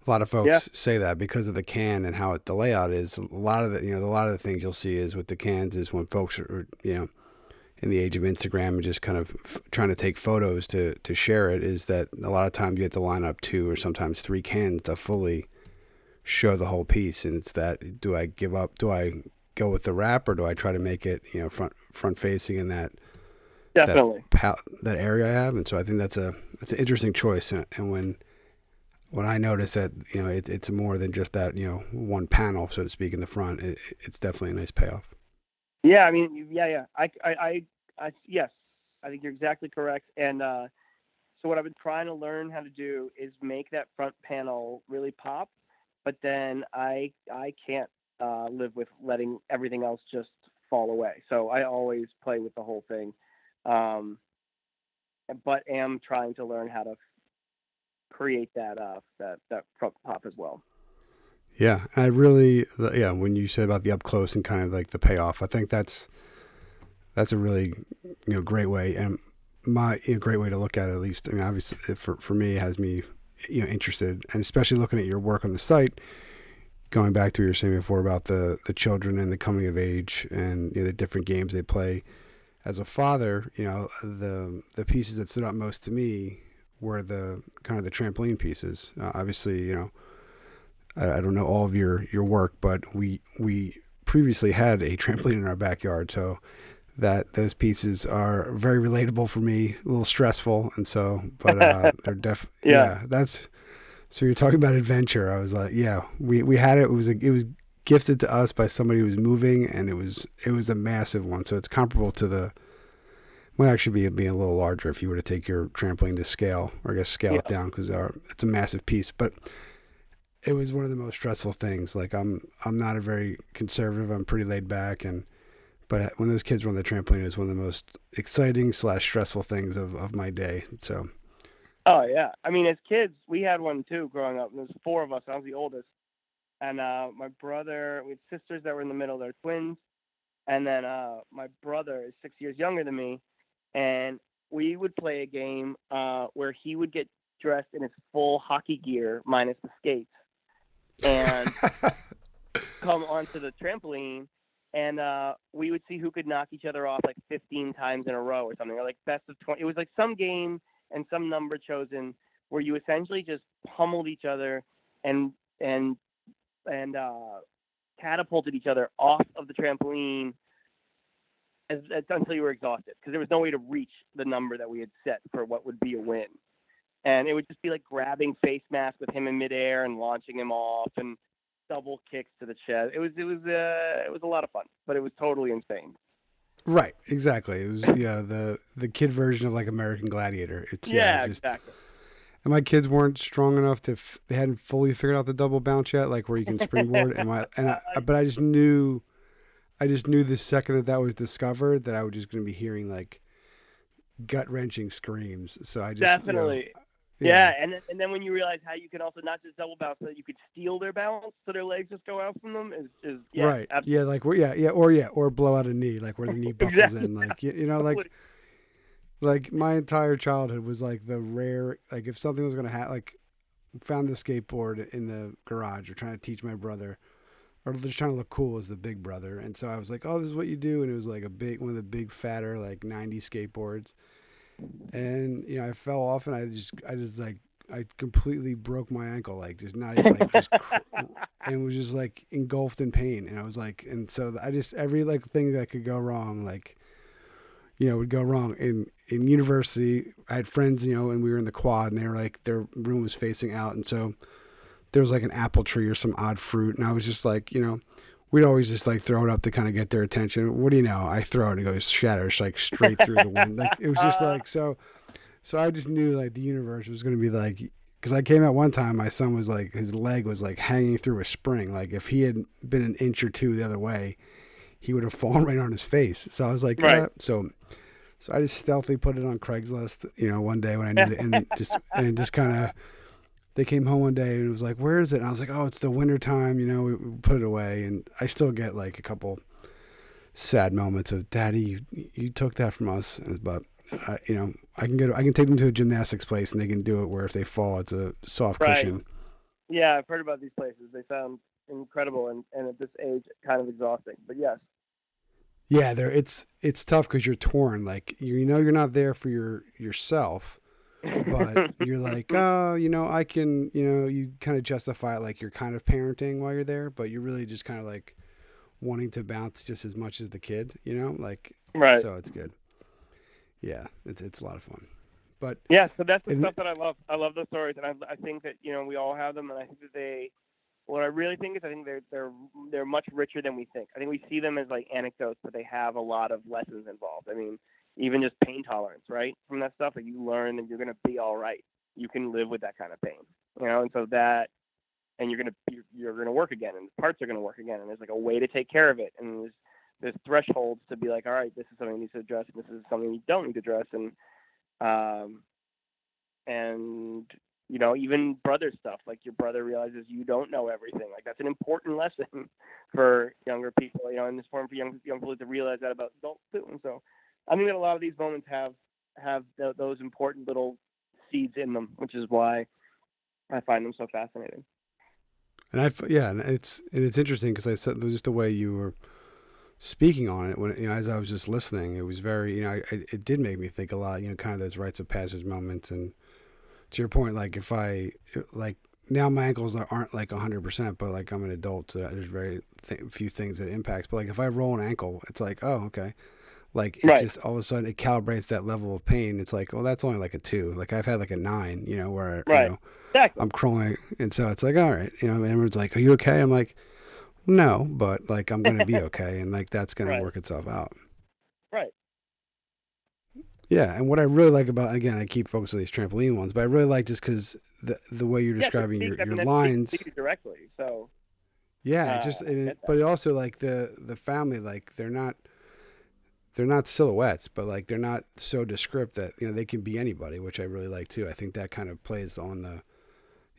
A lot of folks Yeah. say that because of the can and how it, the layout is. A lot of the you know a lot of the things you'll see is with the cans is when folks are you know in the age of Instagram and just kind of f- trying to take photos to to share it is that a lot of times you have to line up two or sometimes three cans to fully show the whole piece. And it's that do I give up? Do I go with the wrap or do I try to make it you know front front facing in that Definitely. that pal- that area I have, and so I think that's a that's an interesting choice. And, and when when I notice that you know it, it's more than just that you know one panel, so to speak, in the front, it, it's definitely a nice payoff. Yeah, I mean, yeah, yeah. I, I, I, I, yes, I think you're exactly correct. And uh, so what I've been trying to learn how to do is make that front panel really pop, but then I, I can't uh, live with letting everything else just fall away. So I always play with the whole thing, um, but am trying to learn how to create that, uh, that, that pop as well. Yeah, I really yeah. When you said about the up close and kind of like the payoff, I think that's that's a really you know great way and my you know, great way to look at it. At least, I mean, obviously for for me, it has me you know interested, and especially looking at your work on the site. Going back to what you were saying before about the the children and the coming of age and you know, the different games they play. As a father, you know the the pieces that stood out most to me were the kind of the trampoline pieces. Uh, obviously, you know. I, I don't know all of your your work, but we we previously had a (laughs) trampoline in our backyard, so that those pieces are very relatable for me. A little stressful, and so but uh, (laughs) they're def Yeah. yeah. That's so you're talking about adventure. I was like, yeah, we we had it. It was a, it was gifted to us by somebody who was moving, and it was it was a massive one. So it's comparable to the. Might actually be being a little larger if you were to take your trampoline to scale, or I guess scale it down because it's a massive piece. But it was one of the most stressful things. Like I'm I'm not a very conservative. I'm pretty laid back, and but when those kids were on the trampoline, it was one of the most exciting slash stressful things of, of my day. So Oh yeah. I mean, as kids, we had one too growing up. There was four of us. I was the oldest, and uh, my brother. We had sisters that were in the middle. They're twins, and then uh, my brother is six years younger than me, and we would play a game uh, where he would get dressed in his full hockey gear minus the skates, and (laughs) come onto the trampoline. And uh, we would see who could knock each other off like 15 times in a row or something, or like best of 20. It was like some game and some number chosen where you essentially just pummeled each other and and and uh, catapulted each other off of the trampoline as, as, until you were exhausted because there was no way to reach the number that we had set for what would be a win. And it would just be like grabbing face mask with him in midair and launching him off and double kicks to the chest. It was it was uh, it was a lot of fun, but it was totally insane. right, exactly. It was yeah the the kid version of like American Gladiator. It's Yeah, yeah, just exactly. and my kids weren't strong enough to f- they hadn't fully figured out the double bounce yet, like where you can springboard. and my and I, but I just knew, I just knew the second that that was discovered that I was just going to be hearing like gut wrenching screams. So I just you know, Definitely. Yeah, and then, and then when you realize how you can also not just double bounce, but you could steal their balance so their legs just go out from them is, is yeah, right. absolutely. Yeah, like yeah, yeah, or yeah, or blow out a knee, like where the knee (laughs) buckles Exactly. in, like you, you know, (laughs) like like my entire childhood was like the rare, like if something was gonna happen, like found the skateboard in the garage or trying to teach my brother, or just trying to look cool as the big brother, and so I was like, oh, this is what you do, and it was like a big one of the big fatter like 90 skateboards, and you know I fell off and I just I just like I completely broke my ankle, like just not even like just. Cr- (laughs) and was just like engulfed in pain. And i was like and so i just every like thing that could go wrong like you know would go wrong. In in university i had friends you know and we were in the quad and they were like their room was facing out. And so there was like an apple tree or some odd fruit and i was just like you know we'd always just like throw it up to kind of get their attention what do you know i throw it and it goes shatters like straight through the wind like it was just (laughs) like so so i just knew like the universe was going to be like because I came out one time, my son was like his leg was like hanging through a spring. Like if he had been an inch or two the other way, he would have (laughs) fallen right on his face. So I was like, Right. So, so I just stealthily put it on Craigslist. You know, one day when I knew, it, and just and just kind of. They came home one day and it was like, "Where is it?" And I was like, "Oh, it's the winter time." You know, we, we put it away, and I still get like a couple sad moments of, "Daddy, you, you took that from us," but uh, you know, I can go. To, I can take them to a gymnastics place, and they can do it where if they fall, it's a soft Right. cushion. Yeah, I've heard about these places. They sound incredible and, and at this age kind of exhausting. But yes. Yeah, there it's it's tough because you're torn. Like you, you know, you're not there for your yourself, but (laughs) you're like, oh, you know, I can, you know, you kind of justify it like you're kind of parenting while you're there, but you're really just kind of like wanting to bounce just as much as the kid, you know, like right. So it's good. Yeah, it's it's a lot of fun. But yeah, so that's the stuff that I love. I love those stories, and I, I think that you know we all have them, and I think that they. What I really think is, I think they're they're they're much richer than we think. I think we see them as like anecdotes, but they have a lot of lessons involved. I mean, even just pain tolerance, right? From that stuff, that you learn that you're gonna be all right. You can live with that kind of pain, you know. And so that, and you're gonna you're, you're gonna work again, and the parts are gonna work again, and there's like a way to take care of it, and there's there's thresholds to be like, all right, this is something you need to address, and this is something you don't need to address, and um, and you know, even brother stuff, like your brother realizes you don't know everything. Like that's an important (laughs) lesson for younger people, you know, and it's important for young young people to realize that about adults too. And so, I think that a lot of these moments have have the, those important little seeds in them, which is why I find them so fascinating. And I, yeah, and it's and it's interesting because I said just the way you were speaking on it when you know as I was just listening, it was very you know it, it did make me think a lot. You know, kind of those rites of passage moments, and to your point, like if I like now my ankles aren't like 100% but like i'm an adult uh, there's very th- few things that impacts but like if i roll an ankle it's like oh okay like it Right. just all of a sudden it calibrates that level of pain it's like well that's only like a two like i've had like a nine you know where Right. you know Exactly. i'm crawling and so it's like all right you know and everyone's like are you okay i'm like no but like i'm gonna be (laughs) okay and like that's gonna Right. work itself out Right. yeah and what i really like about again i keep focusing on these trampoline ones but i really like this because the the way you're describing speak- your, I mean, your lines directly. So Yeah, it Uh, just I and get it, but it also like the the family like they're not they're not silhouettes, but like they're not so descript that you know they can be anybody, which I really like too. I think that kind of plays on the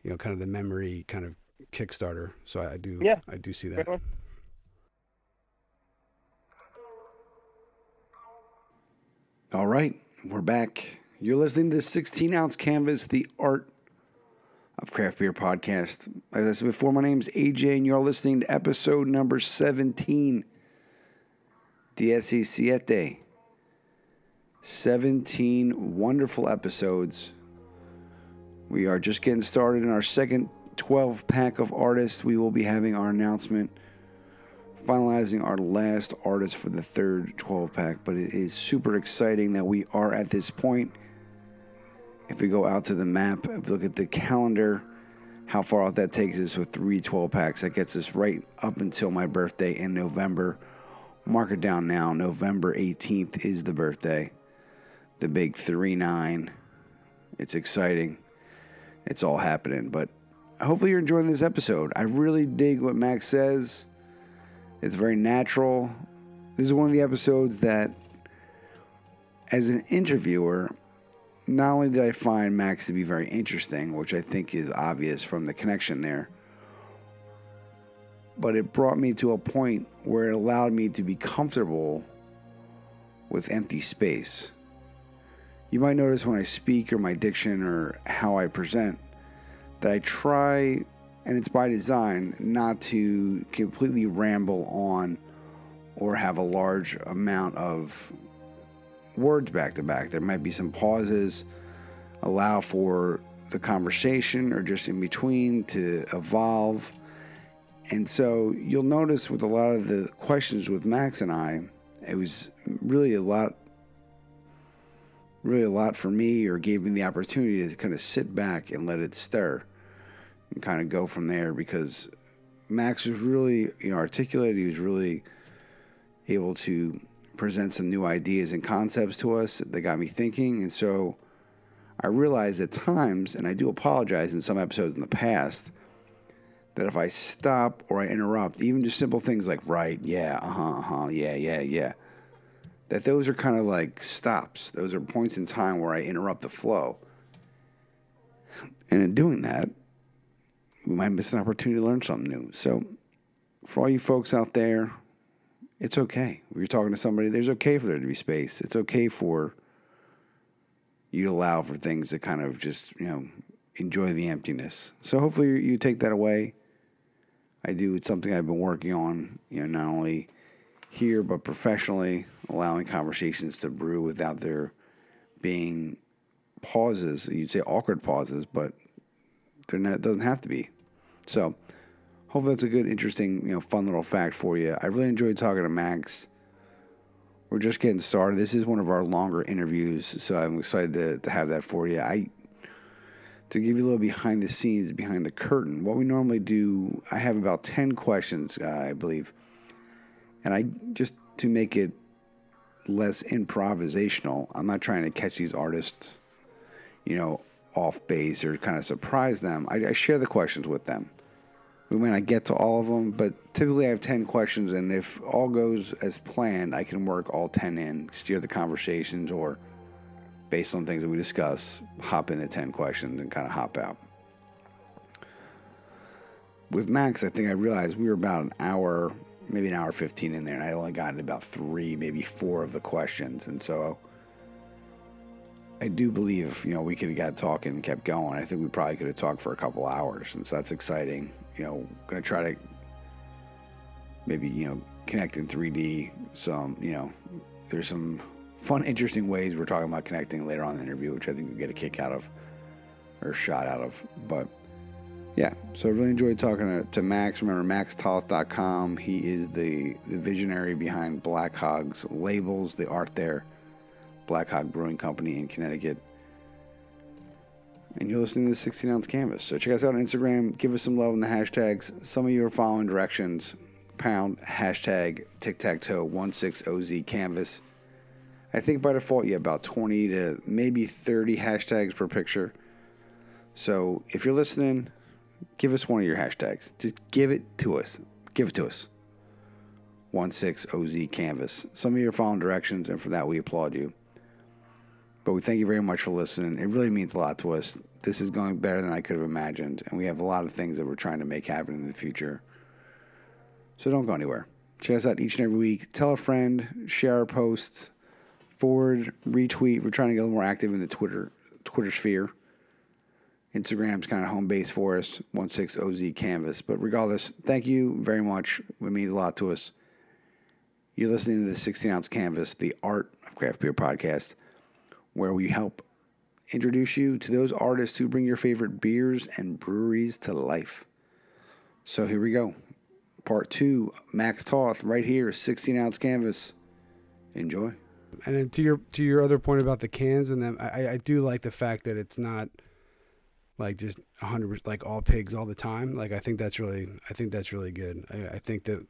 you know kind of the memory kind of Kickstarter. So I, I do Yeah. I do see that. All right, we're back. You're listening to the 16 ounce canvas, the art of craft beer podcast. As I said before, my name's AJ, and you're listening to episode number 17. Diecisiete. 17 wonderful episodes. We are just getting started in our second 12 pack of artists. We will be having our announcement finalizing our last artist for the third 12 pack, but it is super exciting that we are at this point. If we go out to the map, look at the calendar, how far out that takes us with three 12 packs, that gets us right up until my birthday in November. Mark it down now. November 18th is the birthday. The big 3 9. It's exciting. It's all happening. But hopefully you're enjoying this episode. I really dig what Max says. It's very natural. This is one of the episodes that, as an interviewer, not only did I find Max to be very interesting, which I think is obvious from the connection there, but it brought me to a point where it allowed me to be comfortable with empty space. You might notice when I speak or my diction or how I present that I try and it's by design not to completely ramble on or have a large amount of words back to back. There might be some pauses, allow for the conversation or just in between to evolve. And so you'll notice with a lot of the questions with Max and I, it was really a lot really a lot for me or gave me the opportunity to kind of sit back and let it stir and kind of go from there because Max was really you know articulate. He was really able to present some new ideas and concepts to us that got me thinking. And so I realized at times, and I do apologize in some episodes in the past, that if I stop or I interrupt, even just simple things like right, yeah, uh huh, uh huh, yeah, yeah, yeah, that those are kind of like stops. Those are points in time where I interrupt the flow. And in doing that, we might miss an opportunity to learn something new. So, for all you folks out there, it's okay. When you're talking to somebody, there's okay for there to be space. It's okay for you to allow for things to kind of just, you know, enjoy the emptiness. So hopefully you, you take that away. I do. It's something I've been working on. You know, not only here but professionally, allowing conversations to brew without there being pauses. You'd say awkward pauses, but there doesn't have to be. So hopefully that's a good, interesting, you know, fun little fact for you. I really enjoyed talking to Max. We're just getting started. This is one of our longer interviews, so I'm excited to, to have that for you. I to give you a little behind the scenes, behind the curtain. What we normally do, I have about ten questions, uh, I believe, and I just to make it less improvisational. I'm not trying to catch these artists, you know, off base or kind of surprise them. I, I share the questions with them. We may not get to all of them, but typically I have 10 questions, and if all goes as planned, I can work all 10 in, steer the conversations, or based on things that we discuss, hop into 10 questions and kind of hop out. With Max, I think I realized we were about an hour, maybe an hour 15 in there, and I only gotten about three, maybe four of the questions. And so I do believe, you know, we could have got talking and kept going. I think we probably could have talked for a couple hours, and so that's exciting. You know, gonna try to maybe you know connect in 3D. Some, you know, there's some fun, interesting ways we're talking about connecting later on in the interview, which I think we get a kick out of or shot out of. But yeah, so I really enjoyed talking to, to Max. Remember, maxtoth.com. He is the, the visionary behind Black Hog's labels, the art there. Black Hog Brewing Company in Connecticut. And you're listening to the 16 ounce canvas. So check us out on Instagram. Give us some love in the hashtags. Some of you are following directions. Pound hashtag tic tac toe 16OZ canvas. I think by default you have about 20 to maybe 30 hashtags per picture. So if you're listening, give us one of your hashtags. Just give it to us. Give it to us. 16OZ canvas. Some of you are following directions, and for that we applaud you. But we thank you very much for listening. It really means a lot to us. This is going better than I could have imagined, and we have a lot of things that we're trying to make happen in the future. So don't go anywhere. Check us out each and every week. Tell a friend, share our posts, forward, retweet. We're trying to get a little more active in the Twitter Twitter sphere. Instagram's kind of home base for us, 16OZ Canvas. But regardless, thank you very much. It means a lot to us. You're listening to the 16 ounce canvas, the art of craft beer podcast where we help introduce you to those artists who bring your favorite beers and breweries to life. So here we go. Part two, Max Toth, right here, 16 ounce canvas. Enjoy. And then to your to your other point about the cans and them, I, I do like the fact that it's not like just 100 like all pigs all the time. Like I think that's really I think that's really good. I, I think that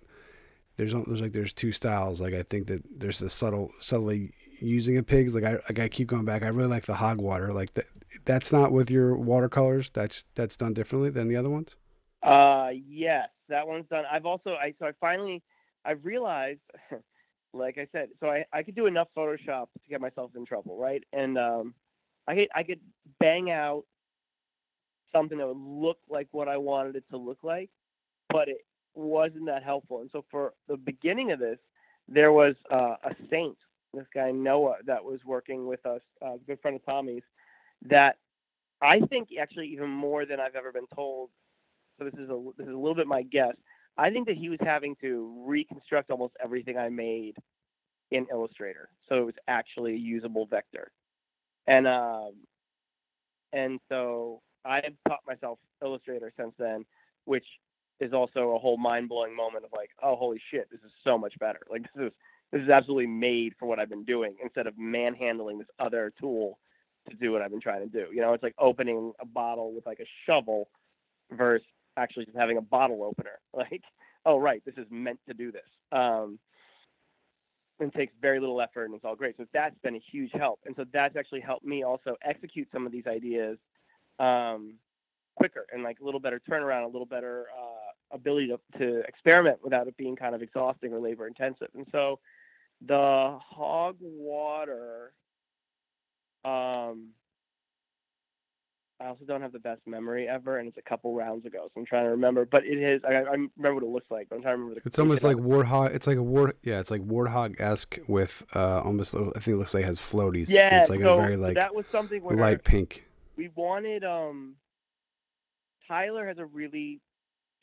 there's there's like there's two styles. Like I think that there's a subtle subtly using a pigs. Like I like I keep going back. I really like the hog water. Like that. That's not with your watercolors. That's that's done differently than the other ones. Uh, yes, that one's done. I've also I so I finally I've realized, (laughs) like I said, so I I could do enough Photoshop to get myself in trouble, right? And um, I could I could bang out something that would look like what I wanted it to look like, but it wasn't that helpful. And so for the beginning of this, there was uh, a saint this guy Noah that was working with us, uh, a good friend of Tommy's, that I think actually even more than I've ever been told. So this is a this is a little bit my guess. I think that he was having to reconstruct almost everything I made in Illustrator, so it was actually a usable vector, and um, and so I have taught myself Illustrator since then, which is also a whole mind blowing moment of like, oh holy shit, this is so much better. Like this is this is absolutely made for what I've been doing instead of manhandling this other tool to do what I've been trying to do. You know, it's like opening a bottle with like a shovel versus actually just having a bottle opener. (laughs) Like, oh right, this is meant to do this. Um, and takes very little effort and it's all great. So that's been a huge help. And so that's actually helped me also execute some of these ideas um, quicker and like a little better turnaround, a little better uh, ability to, to experiment without it being kind of exhausting or labor intensive. And so the hog water. Um, I also don't have the best memory ever, and it's a couple rounds ago, so I'm trying to remember. But it is. I, I remember what it looks like. But I'm trying to remember the. It's almost like warthog. It's like a war. Yeah, it's like warthog esque with uh almost. I think it looks like it has floaties. Yeah, it's like so a very like that was something where light pink. we wanted um Tyler has a really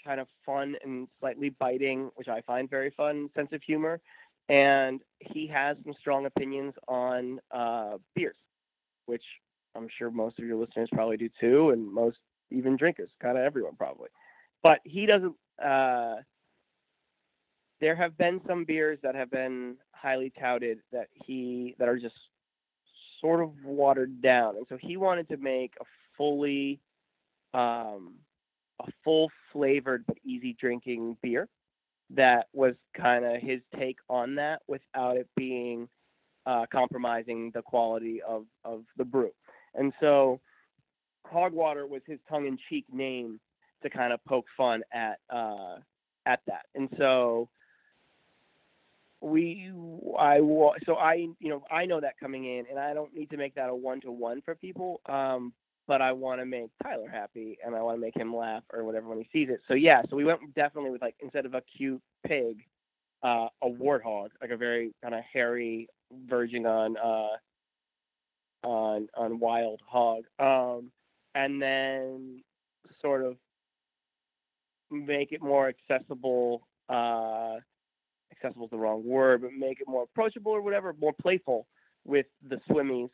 kind of fun and slightly biting, which I find very fun, sense of humor, and he has some strong opinions on uh, beers, which I'm sure most of your listeners probably do too, and most even drinkers, kind of everyone probably. But he doesn't. Uh, there have been some beers that have been highly touted that he that are just sort of watered down, and so he wanted to make a fully um, a full flavored but easy drinking beer that was kind of his take on that without it being uh, compromising the quality of, of the brew. And so Hogwater was his tongue in cheek name to kind of poke fun at uh, at that. And so we I so I you know I know that coming in and I don't need to make that a one to one for people um but I want to make Tyler happy and I want to make him laugh or whatever when he sees it. So yeah, so we went definitely with like instead of a cute pig, uh, a warthog, like a very kind of hairy, verging on uh, on on wild hog, um, and then sort of make it more accessible. Uh, accessible is the wrong word, but make it more approachable or whatever, more playful with the swimmies,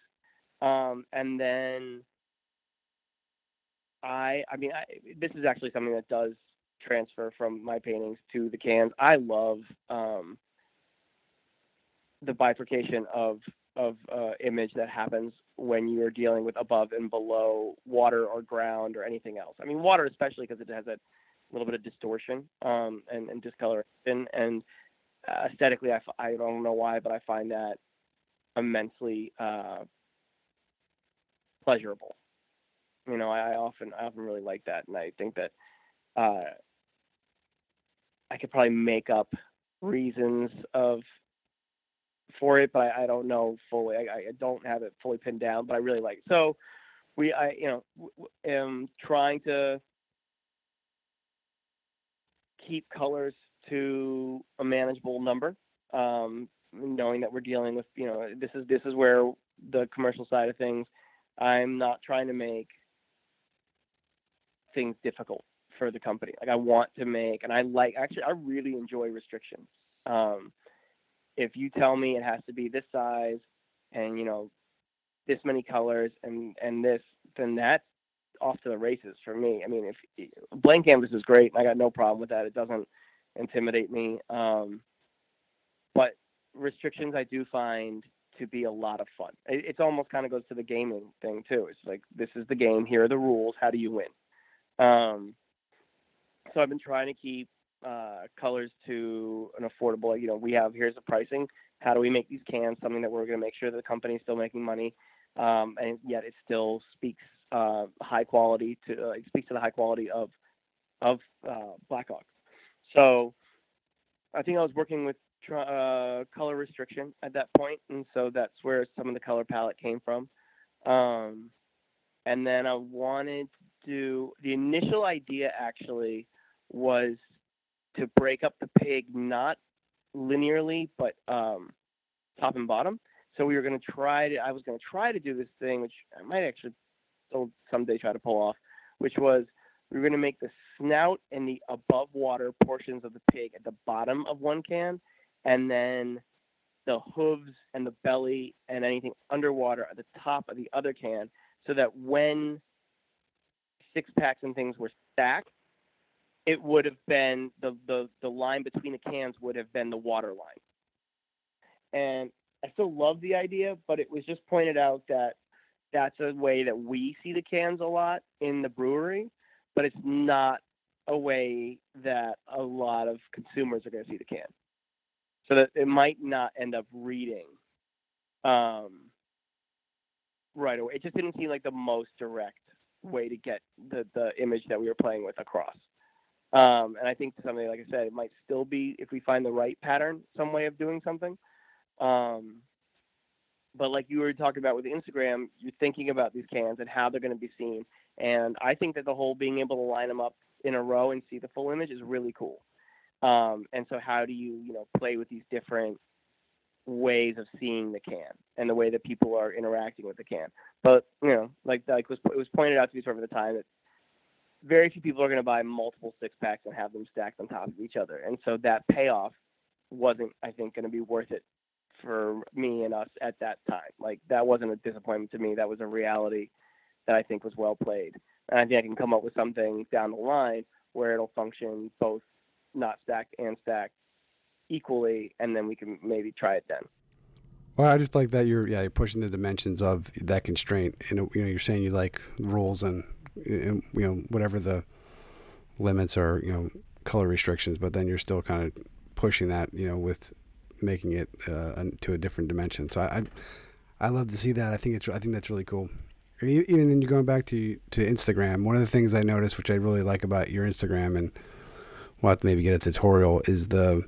um, and then I I mean I, this is actually something that does transfer from my paintings to the cans. I love um, the bifurcation of of uh, image that happens when you are dealing with above and below water or ground or anything else. I mean, water especially because it has a little bit of distortion um, and, and discoloration. And uh, aesthetically, I, I don't know why, but I find that immensely uh, pleasurable. You know, I, I often I often really like that, and I think that uh, I could probably make up reasons of for it, but I, I don't know fully. I, I don't have it fully pinned down, but I really like it. So we, I, you know, w- am trying to keep colors to a manageable number, um, knowing that we're dealing with, you know, this is this is where the commercial side of things. I'm not trying to make things difficult for the company. Like I want to make, and I like actually, I really enjoy restrictions. Um, if you tell me it has to be this size and you know this many colors and and this, then that's off to the races for me. I mean, if blank canvas is great, I got no problem with that. It doesn't intimidate me. Um, but restrictions, I do find to be a lot of fun. It, it's almost kind of goes to the gaming thing too. It's like this is the game. Here are the rules. How do you win? Um, so I've been trying to keep uh, colors to an affordable. You know, we have here's the pricing. How do we make these cans something that we're going to make sure that the company is still making money, um, and yet it still speaks uh, high quality to uh, it speaks to the high quality of of uh, Black Hog. So I think I was working with uh, color restriction at that point, and so that's where some of the color palette came from. Um, and then I wanted to do the initial idea actually was to break up the pig not linearly but um, top and bottom. So we were going to try to. I was going to try to do this thing, which I might actually still someday try to pull off, which was we were going to make the snout and the above water portions of the pig at the bottom of one can, and then the hooves and the belly and anything underwater at the top of the other can, so that when six packs and things were stacked, it would have been the, the, the line between the cans would have been the water line. And I still love the idea, but it was just pointed out that that's a way that we see the cans a lot in the brewery, but it's not a way that a lot of consumers are going to see the can. So that it might not end up reading um, right away. It just didn't seem like the most direct way to get the, the image that we were playing with across. Um, and I think something like I said, it might still be if we find the right pattern, some way of doing something. Um, but like you were talking about with Instagram, you're thinking about these cans and how they're going to be seen. And I think that the whole being able to line them up in a row and see the full image is really cool. Um, and so how do you, you know, play with these different ways of seeing the can and the way that people are interacting with the can? But you know, like like was it was pointed out to me sort of at the time that very few people are going to buy multiple six packs and have them stacked on top of each other, and so that payoff wasn't, I think, going to be worth it for me and us at that time. Like that wasn't a disappointment to me. That was a reality that I think was well played, and I think I can come up with something down the line where it'll function both not stacked and stacked equally, and then we can maybe try it then. Well, I just like that you're yeah you're pushing the dimensions of that constraint, and you know you're saying you like rules and, and you know whatever the limits or you know color restrictions, but then you're still kind of pushing that you know with making it uh, to a different dimension. So I, I, I love to see that. I think it's I think that's really cool. Even then, you're going back to to Instagram. One of the things I noticed, which I really like about your Instagram, and we'll have to maybe get a tutorial, is the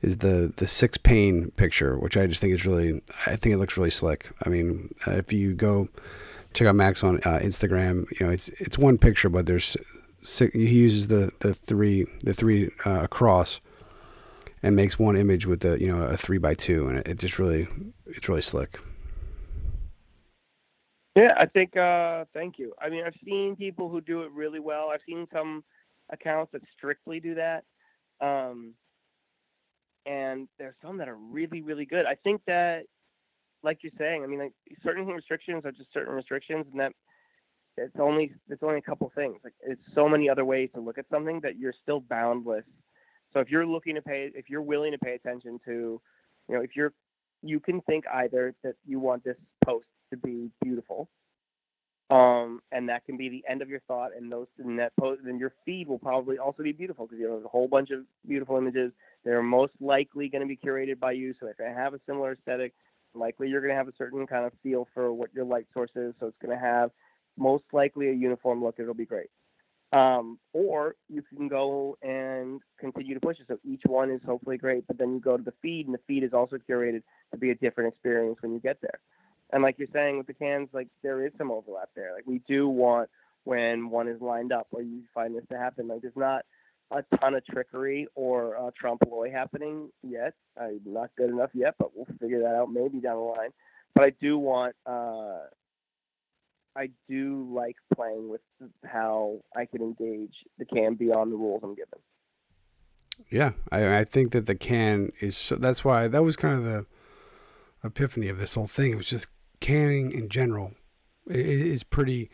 is the the six pane picture, which I just think is really. I think it looks really slick. I mean, uh, if you go check out Max on uh, Instagram, you know it's it's one picture, but there's six, he uses the the three the three uh, across and makes one image with the you know a three by two, and it, it just really it's really slick. Yeah, I think. Uh, thank you. I mean, I've seen people who do it really well. I've seen some accounts that strictly do that, um, and there's some that are really, really good. I think that, like you're saying, I mean, like certain restrictions are just certain restrictions, and that it's only it's only a couple things. Like it's so many other ways to look at something that you're still bound with so if you're looking to pay, if you're willing to pay attention to, you know, if you're, you can think either that you want this post to be beautiful, um, and that can be the end of your thought, and those in that post, then your feed will probably also be beautiful because you have a whole bunch of beautiful images. They're most likely going to be curated by you, so if they have a similar aesthetic, likely you're going to have a certain kind of feel for what your light source is. So it's going to have most likely a uniform look. It'll be great. Um, or you can go and continue to push it. So each one is hopefully great, but then you go to the feed, and the feed is also curated to be a different experience when you get there. And like you're saying with the cans, like there is some overlap there. Like we do want when one is lined up, or you find this to happen. Like there's not a ton of trickery or uh, trompe l'oeil happening yet. I'm not good enough yet, but we'll figure that out maybe down the line. But I do want uh, I do like playing with how I can engage the can beyond the rules I'm given. Yeah, I, I think that the can is so. That's why that was kind of the epiphany of this whole thing. It was just canning in general is pretty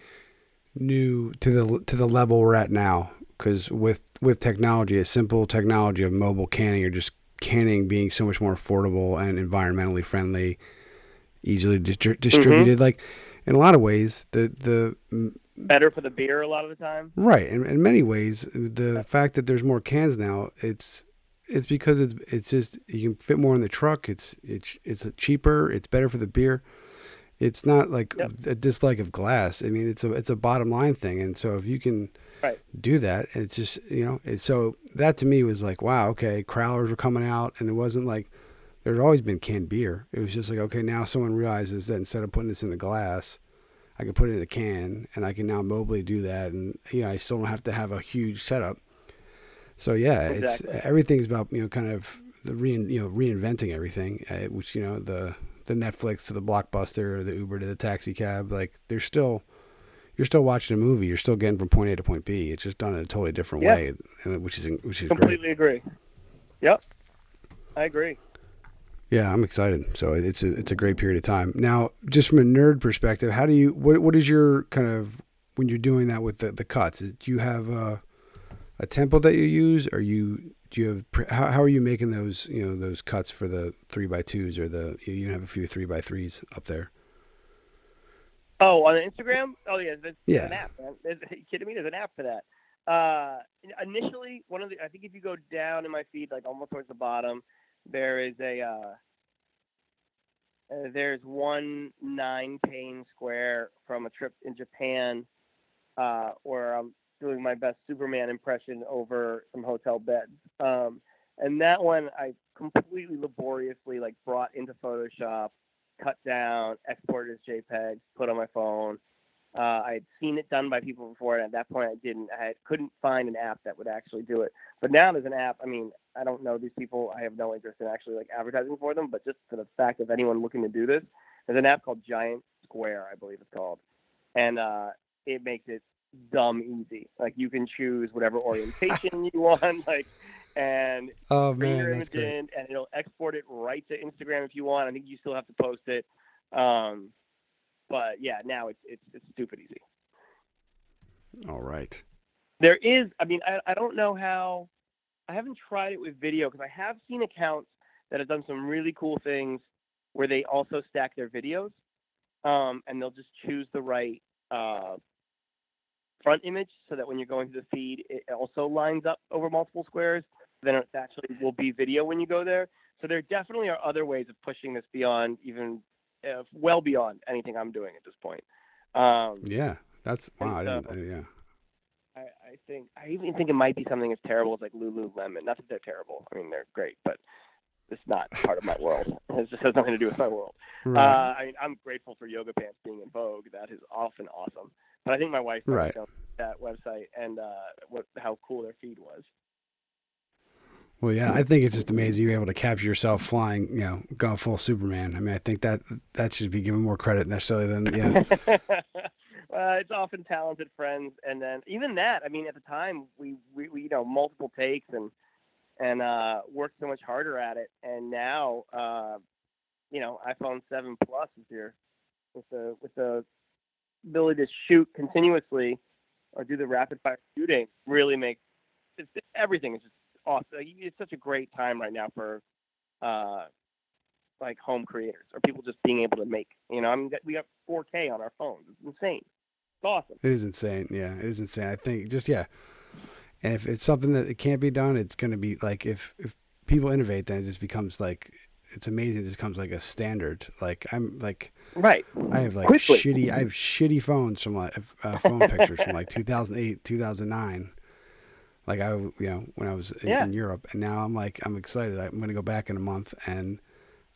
new to the to the level we're at now. Because with with technology, a simple technology of mobile canning or just canning being so much more affordable and environmentally friendly, easily di- distributed, mm-hmm. like in a lot of ways, the the better for the beer a lot of the time. Right, in, in many ways, the fact that there's more cans now, it's it's because it's it's just you can fit more in the truck. It's it's it's cheaper. It's better for the beer. It's not like yep. a dislike of glass. I mean, it's a it's a bottom line thing. And so if you can right. do that, And it's just you know. So that to me was like, wow, okay, crowlers were coming out, and it wasn't like there's always been canned beer. It was just like, okay, now someone realizes that instead of putting this in the glass, I can put it in a can, and I can now mobily do that, and you know, I still don't have to have a huge setup. So yeah, exactly. it's everything's about you know kind of the re you know reinventing everything, uh, which you know the the Netflix to the blockbuster, or the Uber to the taxi cab, like there's still you're still watching a movie, you're still getting from point A to point B. It's just done in a totally different yeah. way, uh, which is which is completely great. agree. Yep, I agree. Yeah, I'm excited. So it's a it's a great period of time. Now, just from a nerd perspective, how do you what what is your kind of when you're doing that with the, the cuts? Do you have a, a tempo that you use? Or you do you have how, how are you making those you know those cuts for the three by twos or the you have a few three by threes up there? Oh, on Instagram? Oh yeah, there's, yeah. an app. Man. There's, are you kidding me? There's an app for that. Uh, initially, one of the I think if you go down in my feed, like almost towards the bottom, there is a uh, uh, there's one nine pane square from a trip in Japan uh, where I'm doing my best Superman impression over some hotel beds. Um, and that one I completely laboriously like brought into Photoshop, cut down, exported as JPEG, put on my phone, uh, I had seen it done by people before, and at that point, I didn't. I couldn't find an app that would actually do it. But now there's an app. I mean, I don't know these people. I have no interest in actually like advertising for them. But just for the fact of anyone looking to do this, there's an app called Giant Square, I believe it's called, and uh, it makes it dumb easy. Like you can choose whatever (laughs) orientation you want, like, and Oh bring your man, image great. in, and it'll export it right to Instagram if you want. I think you still have to post it. Um, but yeah, now it's it's it's stupid easy. All right. There is, I mean, I, I don't know how, I haven't tried it with video because I have seen accounts that have done some really cool things where they also stack their videos um, and they'll just choose the right uh, front image so that when you're going through the feed, it also lines up over multiple squares. Then it actually will be video when you go there. So there definitely are other ways of pushing this beyond even, uh, well beyond anything I'm doing at this point. Um, Yeah, that's wow. I And, didn't, uh, yeah. I, I think I even think it might be something as terrible as like Lululemon. Not that they're terrible. I mean they're great, but it's not part of my world. (laughs) It just has nothing to do with my world. Right. Uh, I mean I'm grateful for yoga pants being in vogue. That is often awesome. But I think my wife Right. that website and uh, what how cool their feed was. Well, yeah, I think it's just amazing you're able to capture yourself flying, you know, going full Superman. I mean, I think that that should be given more credit necessarily than yeah. (laughs) uh, it's often talented friends, and then even that. I mean, at the time, we, we, we you know multiple takes and and uh, worked so much harder at it, and now uh, you know iPhone seven plus is here with the with the ability to shoot continuously or do the rapid fire shooting really makes everything is just awesome. Like, It's such a great time right now for uh, like home creators or people just being able to make. You know, I mean, we got 4K on our phones. It's insane. It's awesome. It is insane. Yeah, it is insane. I think just yeah. And if it's something that it can't be done, it's going to be like if if people innovate, then it just becomes like it's amazing. It just becomes like a standard. Like I'm like Right. I have like Quickly. shitty. I have shitty phones from like uh, phone pictures from like 2008, 2009. Like I, you know, when I was in, Yeah. in Europe, and now I'm like I'm excited. I'm going to go back in a month, and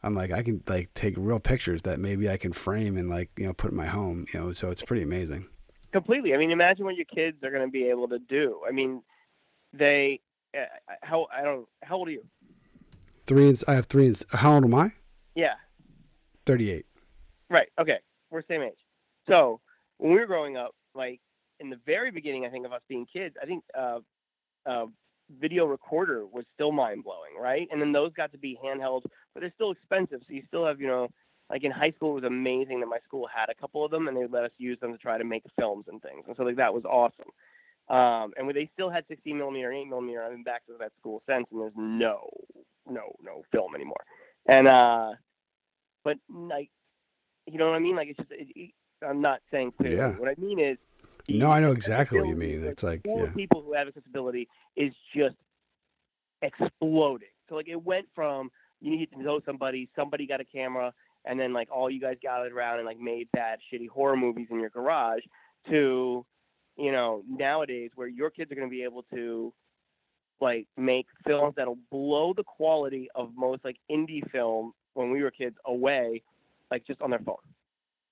I'm like I can like take real pictures that maybe I can frame and like you know put in my home. You know, so it's pretty amazing. Completely. I mean, imagine what your kids are going to be able to do. I mean, they uh, how I don't how old are you? Three. And, I have three. And, how old am I? Yeah. Thirty-eight. Right. Okay. We're same age. So when we were growing up, like in the very beginning, I think of us being kids, I think uh, uh, video recorder was still mind blowing, right? And then those got to be handheld, but they're still expensive. So you still have, you know, like in high school, it was amazing that my school had a couple of them, and they let us use them to try to make films and things. And so like that was awesome. Um, and they still had 16 millimeter and 8 millimeter, I've been back to that school since, and there's no, no, no film anymore. And uh, but like, you know what I mean? Like it's just, it, it, I'm not saying clearly. Yeah. What I mean is, No, I know exactly what you mean. It's like yeah. people who have accessibility is just exploding. So like it went from you needed to know somebody, somebody got a camera, and then like all you guys gathered around and like made bad shitty horror movies in your garage to you know nowadays where your kids are going to be able to like make films that'll blow the quality of most like indie film when we were kids away like just on their phone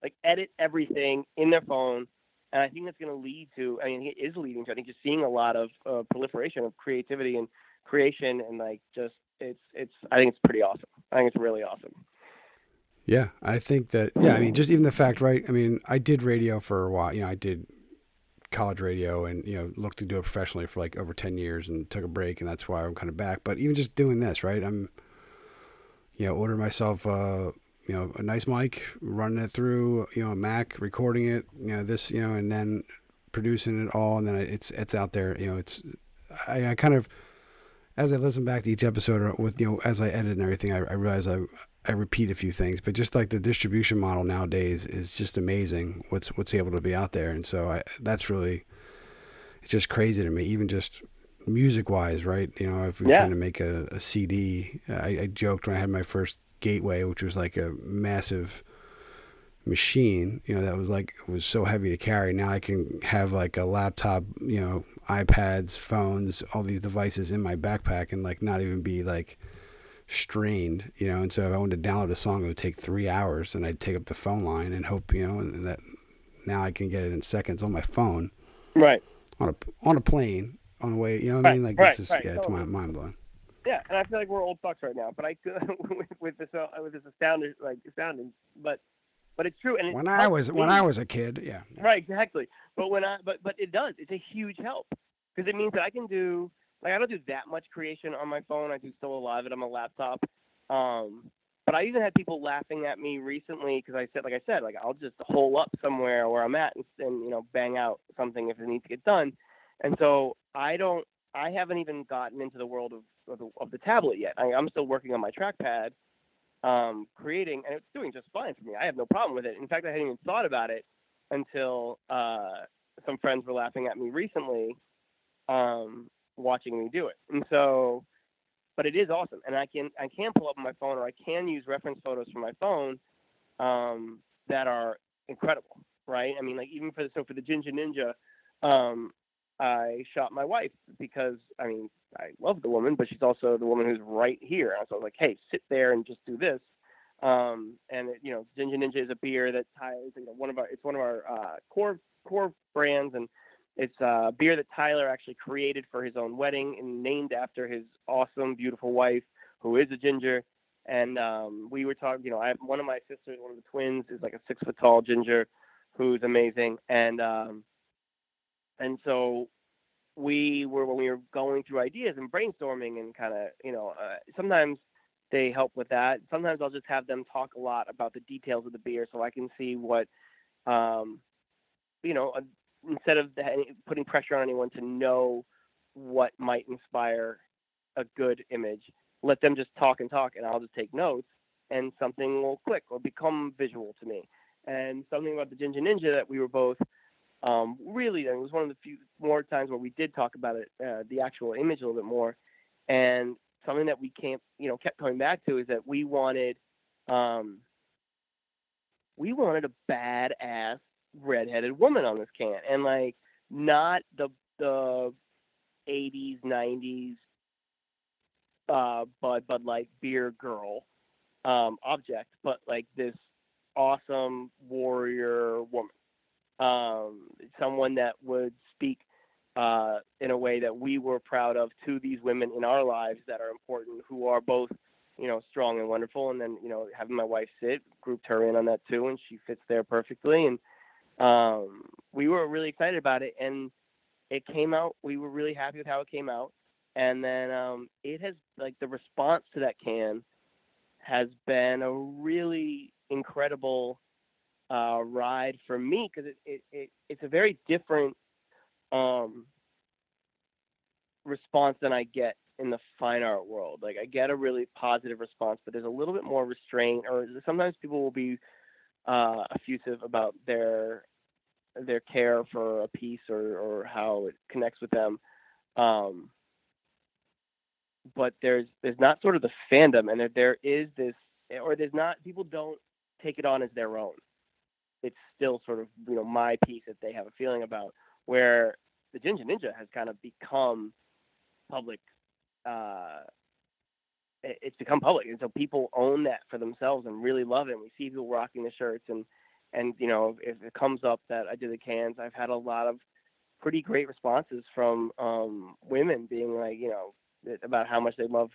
like edit everything in their phone and i think that's going to lead to i mean it is leading to i think you're seeing a lot of uh, proliferation of creativity and creation and like just it's it's i think it's pretty awesome i think it's really awesome Yeah, I think that. Yeah, I mean, just even the fact, right? I mean, I did radio for a while. You know, I did college radio, and you know, looked to do it professionally for like over ten years, and took a break, and that's why I'm kind of back. But even just doing this, right? I'm, you know, ordering myself, uh, you know, a nice mic, running it through, you know, a Mac, recording it, you know, this, you know, and then producing it all, and then it's it's out there. You know, it's I, I kind of as I listen back to each episode, or with you know, as I edit and everything, I, I realize I I repeat a few things, but just like the distribution model nowadays is just amazing. What's what's able to be out there, and so I that's really it's just crazy to me. Even just music wise, right? You know, if we're Yeah. trying to make a, a CD, I, I joked when I had my first Gateway, which was like a massive machine. You know, that was like was so heavy to carry. Now I can have like a laptop, you know, iPads, phones, all these devices in my backpack, and like not even be like strained, you know. And so if I wanted to download a song, it would take three hours, and I'd take up the phone line and hope, you know, and that now I can get it in seconds on my phone right on a on a plane on the way. You know what I mean? Like right, this is right, yeah, it's totally. mind mind blowing. Yeah, and I feel like we're old fucks right now. But I could (laughs) with, with this uh, with this astounding like astounding. But but it's true. And it's when I was when I was a kid, yeah. Right, exactly. But when I but but it does. It's a huge help because it means that I can do like I don't do that much creation on my phone. I do still a lot of it on my laptop. Um, but I even had people laughing at me recently because I said, like I said, like I'll just hole up somewhere where I'm at and, and you know bang out something if it needs to get done. And so I don't, I haven't even gotten into the world of of the, of the tablet yet. I, I'm still working on my trackpad, um, creating, and it's doing just fine for me. I have no problem with it. In fact, I hadn't even thought about it until uh, some friends were laughing at me recently, um, watching me do it. And so but it is awesome, and I can I can pull up my phone or I can use reference photos from my phone um, that are incredible, right? I mean, like even for the so for the Ginger Ninja, um, I shot my wife because I mean I love the woman, but she's also the woman who's right here. And so I was like, hey, sit there and just do this. Um, and it, you know, Ginger Ninja is a beer that ties you know one of our it's one of our uh, core core brands and it's a beer that Tyler actually created for his own wedding and named after his awesome, beautiful wife, who is a ginger. And um, we were talking, you know, I have one of my sisters, one of the twins, is like a six foot tall ginger, who's amazing. And um, and so we were when we were going through ideas and brainstorming and kind of, you know, uh, sometimes they help with that. Sometimes I'll just have them talk a lot about the details of the beer so I can see what um, you know, instead of putting pressure on anyone to know what might inspire a good image, let them just talk and talk, and I'll just take notes, and something will click or become visual to me. And something about the Ginger Ninja that we were both um, really, it was one of the few more times where we did talk about it, uh, the actual image a little bit more. And something that we can't, you know, kept coming back to is that we wanted, um, we wanted a badass redheaded woman on this can, and like not the the 80s 90s uh Bud Bud Light beer girl um object, but like this awesome warrior woman, um someone that would speak uh, in a way that we were proud of to these women in our lives that are important, who are both, you know, strong and wonderful. And then, you know, having my wife sit, grouped her in on that too, and she fits there perfectly. And um, we were really excited about it, and it came out. We were really happy with how it came out, and then um, it has like the response to that can has been a really incredible uh, ride for me because it, it, it it's a very different um, response than I get in the fine art world. Like I get a really positive response, but there's a little bit more restraint, or sometimes people will be uh, effusive about their their care for a piece or or how it connects with them. Um, but there's there's not sort of the fandom, and there, there is this, or there's not people don't take it on as their own. It's still sort of you know my piece that they have a feeling about. Where the Ginger Ninja has kind of become public. Uh, it's become public, and so people own that for themselves and really love it. And we see people rocking the shirts, and and you know if it comes up that I did the cans, I've had a lot of pretty great responses from um, women being like, you know, about how much they love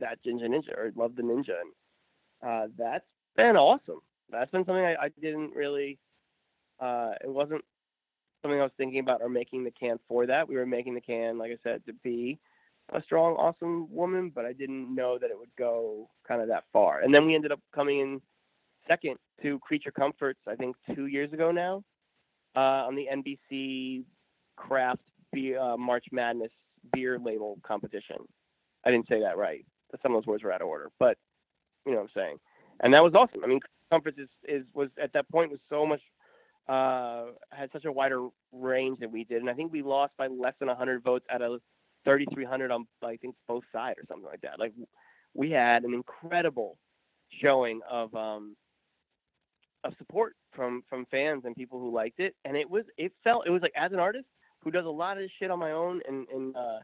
that Ginger Ninja or love the Ninja, and uh, that's been awesome. That's been something I, I didn't really. Uh, it wasn't something I was thinking about or making the can for that. We were making the can, like I said, to be a strong, awesome woman, but I didn't know that it would go kind of that far. And then we ended up coming in second to Creature Comforts, I think two years ago now, uh, on the NBC Craft beer, uh, March Madness beer label competition. I didn't say that right. Some of those words were out of order, but you know what I'm saying. And that was awesome. I mean, Comforts is, is was at that point was so much uh, had such a wider range than we did, and I think we lost by less than 100 votes out of 3,300 on I think both sides or something like that. Like we had an incredible showing of um, of support from from fans and people who liked it, and it was it felt it was like as an artist who does a lot of this shit on my own, and and uh,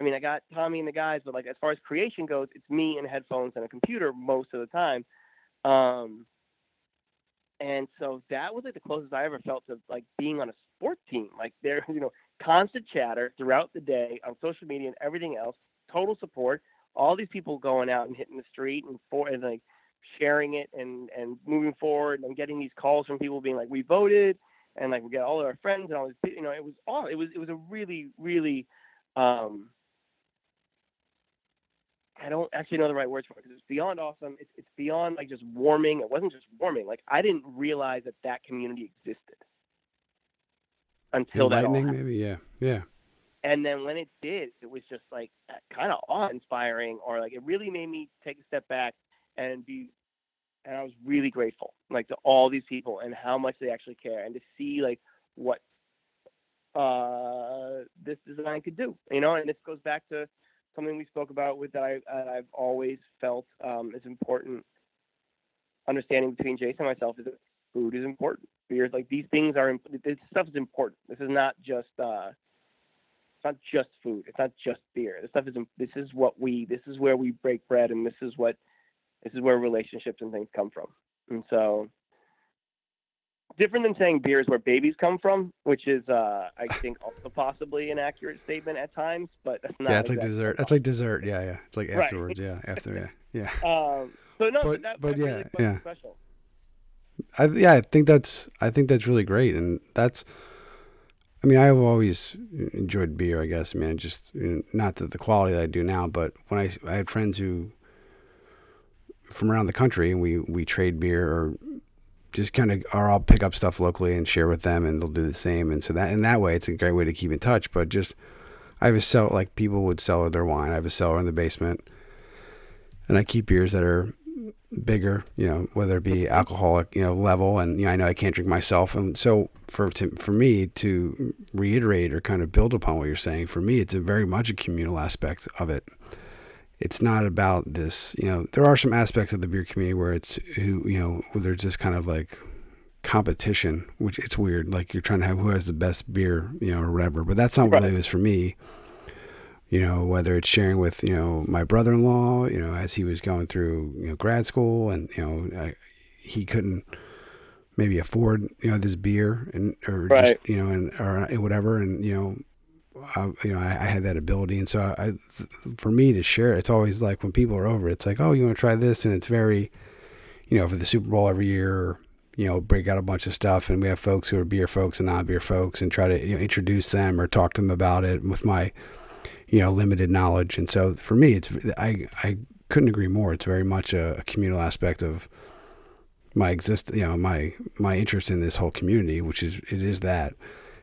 I mean I got Tommy and the guys, but like as far as creation goes, it's me and headphones and a computer most of the time. Um, and so that was like the closest I ever felt to like being on a sport team. Like there, (laughs) you know, constant chatter throughout the day on social media and everything else, total support. All these people going out and hitting the street and for and like sharing it and and moving forward and getting these calls from people being like we voted and like we got all of our friends and all this you know it was all it was it was a really really um I don't actually know the right words for it because it's beyond awesome. It's it's beyond like just warming. It wasn't just warming. Like I didn't realize that that community existed until that happened. maybe. Yeah, yeah. And then when it did, it was just like kind of awe-inspiring, or like it really made me take a step back and be. And I was really grateful, like to all these people and how much they actually care, and to see like what uh, this design could do. You know, and this goes back to something we spoke about with that, I, I've always felt um, is important. Understanding between Jason and myself is that food is important. Beer, like these things are, this stuff is important. This is not just, uh, it's not just food. It's not just beer. This stuff is, this is what we, this is where we break bread, and this is what, this is where relationships and things come from. And so, different than saying beer is where babies come from, which is, uh, I think, also possibly an accurate statement at times, but that's not. yeah, it's like dessert. That's like dessert. Yeah, yeah. It's like Right. afterwards. Yeah, after. Yeah, yeah. (laughs) Um, so no, But- that, but that really yeah, yeah. special. I yeah, I think that's I think that's really great, and that's. I mean, I've always enjoyed beer. I guess. I mean, just not to the quality that I do now, but when I I had friends who from around the country, and we we trade beer or just kind of or I'll pick up stuff locally and share with them, and they'll do the same, and so that in that way, it's a great way to keep in touch. But just I have a cell like people would sell their wine. I have a cellar in the basement, and I keep beers that are bigger, you know, whether it be alcoholic, you know, level, and you know, I know I can't drink myself, and so for to, for me to reiterate or kind of build upon what you're saying, for me, it's a very much a communal aspect of it. It's not about this, you know. There are some aspects of the beer community where it's who, you know, where there's just kind of like competition, which it's weird. Like you're trying to have who has the best beer, you know, or whatever. But that's not what it is for me you know, whether it's sharing with, you know, my brother-in-law, you know, as he was going through, you know, grad school and, you know, I, he couldn't maybe afford, you know, this beer and, or Right. just, you know, and, or whatever. And, you know, I, you know, I, I had that ability. And so I, for me to share, it's always like when people are over, it's like, oh, you want to try this? And it's very, you know, for the Super Bowl every year, you know, break out a bunch of stuff. And we have folks who are beer folks and non-beer folks and try to you know, introduce them or talk to them about it with my, you know, limited knowledge. And so for me, it's I I couldn't agree more. It's very much a, a communal aspect of my exist, you know, my my interest in this whole community, which is it is that.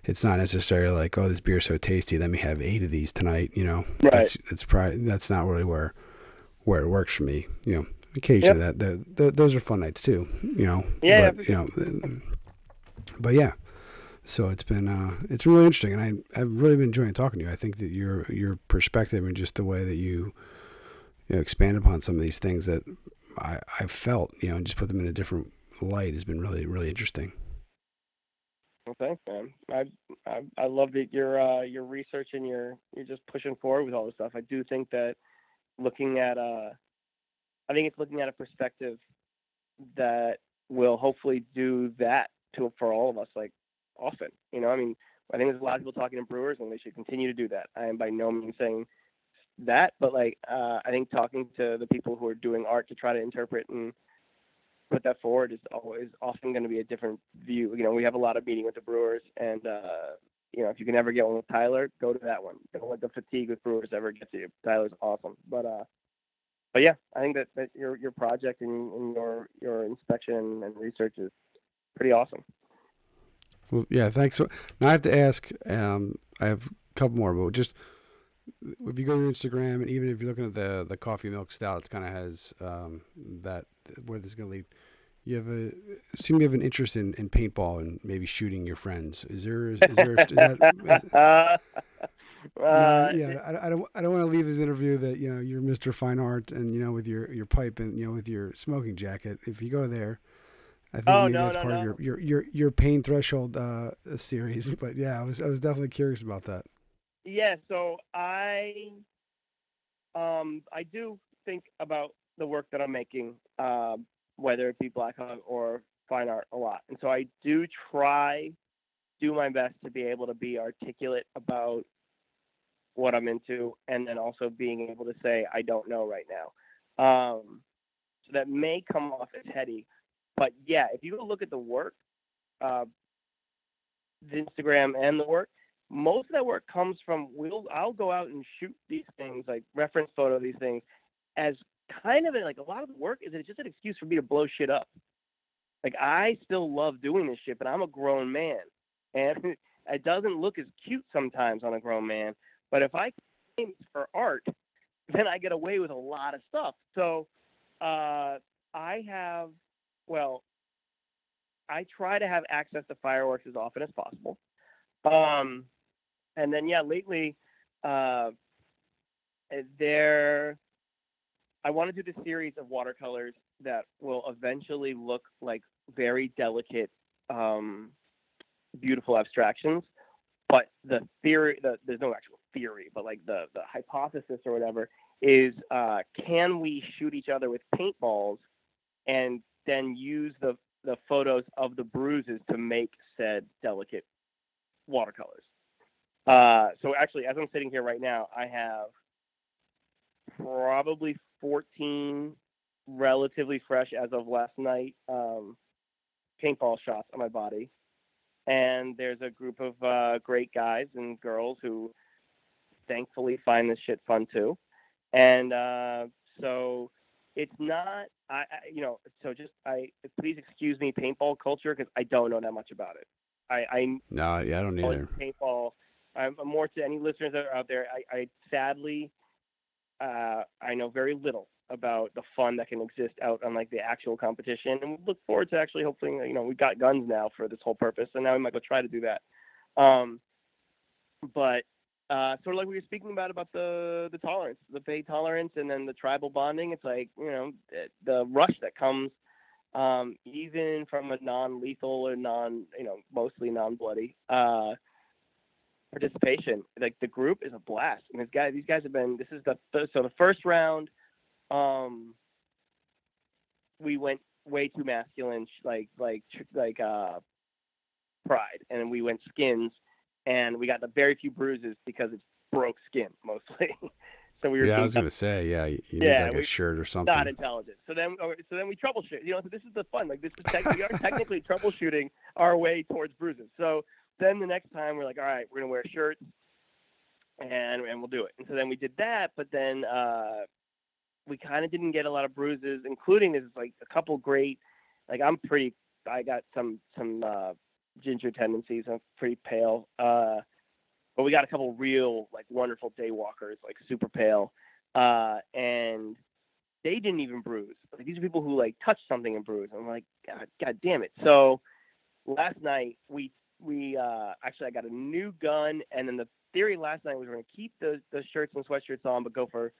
It's not necessarily like, oh, this beer's so tasty, let me have eight of these tonight. You know, Right. that's that's probably that's not really where where it works for me. You know, occasionally that the, the, those are fun nights too. You know, Yeah. but, you know, but yeah. So it's been uh, it's really interesting, and I I've really been enjoying talking to you. I think that your your perspective and just the way that you you know expand upon some of these things that I I felt you know and just put them in a different light has been really really interesting. Well, thanks, man. I I, I love that your uh, your research and your you're just pushing forward with all this stuff. I do think that looking at uh, I think it's looking at a perspective that will hopefully do that to for all of us like often. You know, I mean, I think there's a lot of people talking to brewers, and they should continue to do that. I am by no means saying that, but like uh, I think talking to the people who are doing art to try to interpret and put that forward is always often going to be a different view. You know, we have a lot of meeting with the brewers, and uh, you know, if you can ever get one with Tyler, go to that one. Don't let the fatigue with brewers ever get to you. Tyler's awesome, but uh, but yeah, I think that, that your your project and, and your your inspection and research is pretty awesome. Well, yeah, thanks. Now I have to ask. Um, I have a couple more, but just if you go to Instagram, and even if you're looking at the the coffee milk stout, it kind of has um, that where this is going to lead. You have a seem to have an interest in, in paintball and maybe shooting your friends. Is there is there is that, is, (laughs) uh, no, uh, yeah, I, I don't I don't want to leave this interview that you know you're Mr. Fine Art and you know with your your pipe and you know with your smoking jacket. If you go there, I think Oh, maybe no, that's no, part of your, your your your pain threshold uh, series. (laughs) But yeah, I was I was definitely curious about that. Yeah, so I um I do think about the work that I'm making, um, whether it be Black Hog or fine art a lot. And so I do try do my best to be able to be articulate about what I'm into and then also being able to say I don't know right now. Um So that may come off as heady, but yeah, if you look at the work, uh, the Instagram and the work, most of that work comes from we'll I'll go out and shoot these things like reference photo of these things as kind of a, like a lot of the work is it's just an excuse for me to blow shit up. Like I still love doing this shit, but I'm a grown man, and (laughs) it doesn't look as cute sometimes on a grown man. But if I aim for art, (laughs) then I get away with a lot of stuff. So uh, I have, well, I try to have access to fireworks as often as possible. Um, and then yeah, lately, uh, there, I want to do the series of watercolors that will eventually look like very delicate, um, beautiful abstractions. But the theory, the, there's no actual theory, but like the the hypothesis or whatever is, uh, can we shoot each other with paintballs and then use the the photos of the bruises to make said delicate watercolors. Uh, so actually, as I'm sitting here right now, I have probably 14 relatively fresh as of last night um, paintball shots on my body. And there's a group of uh, great guys and girls who thankfully find this shit fun too. And uh, so it's not, I, I, you know, so just I please excuse me, paintball culture because I don't know that much about it. I, I no, yeah, I don't either. Paintball. I'm more to any listeners that are out there. I, I sadly, uh, I know very little about the fun that can exist out on like the actual competition, and we look forward to actually hopefully, you know, we've got guns now for this whole purpose, and now we might go try to do that. Um, but uh, sort of like we were speaking about about the the tolerance, the pay tolerance, and then the tribal bonding. It's like you know the, the rush that comes um, even from a non-lethal or non, you know, mostly non-bloody uh, participation. Like the group is a blast. And this guy, these guys have been. This is the so the first round. Um, we went way too masculine, like like like uh, pride, and we went skins, and we got the very few bruises because it's broke skin mostly. (laughs) So we were. Yeah, I was gonna say, yeah, you need yeah, like a shirt or something. Not intelligent. So then, so then we troubleshoot. You know, so this is the fun. Like this is we are (laughs) technically troubleshooting our way towards bruises. So then the next time we're like, all right, we're gonna wear shirts, and and we'll do it. And so then we did that, but then uh, we kind of didn't get a lot of bruises, including this like a couple great. Like I'm pretty. I got some some uh, ginger tendencies. I'm pretty pale. Uh, but we got a couple real like wonderful day walkers, like super pale, uh, and they didn't even bruise. Like these are people who like touched something and bruised. I'm like, God, God damn it. So last night we we uh, actually I got a new gun, and then the theory last night was we're gonna keep the the shirts and sweatshirts on, but go for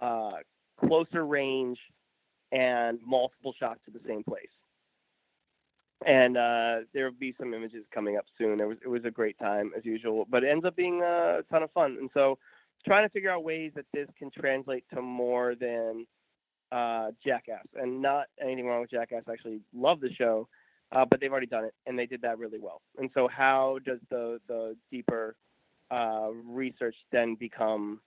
uh, closer range and multiple shots to the same place and uh, there will be some images coming up soon. It was it was a great time as usual, but it ends up being a ton of fun. And so, trying to figure out ways that this can translate to more than uh, Jackass, and not anything wrong with Jackass. I actually love the show, uh, but they've already done it, and they did that really well. And so, how does the the deeper uh, research then become?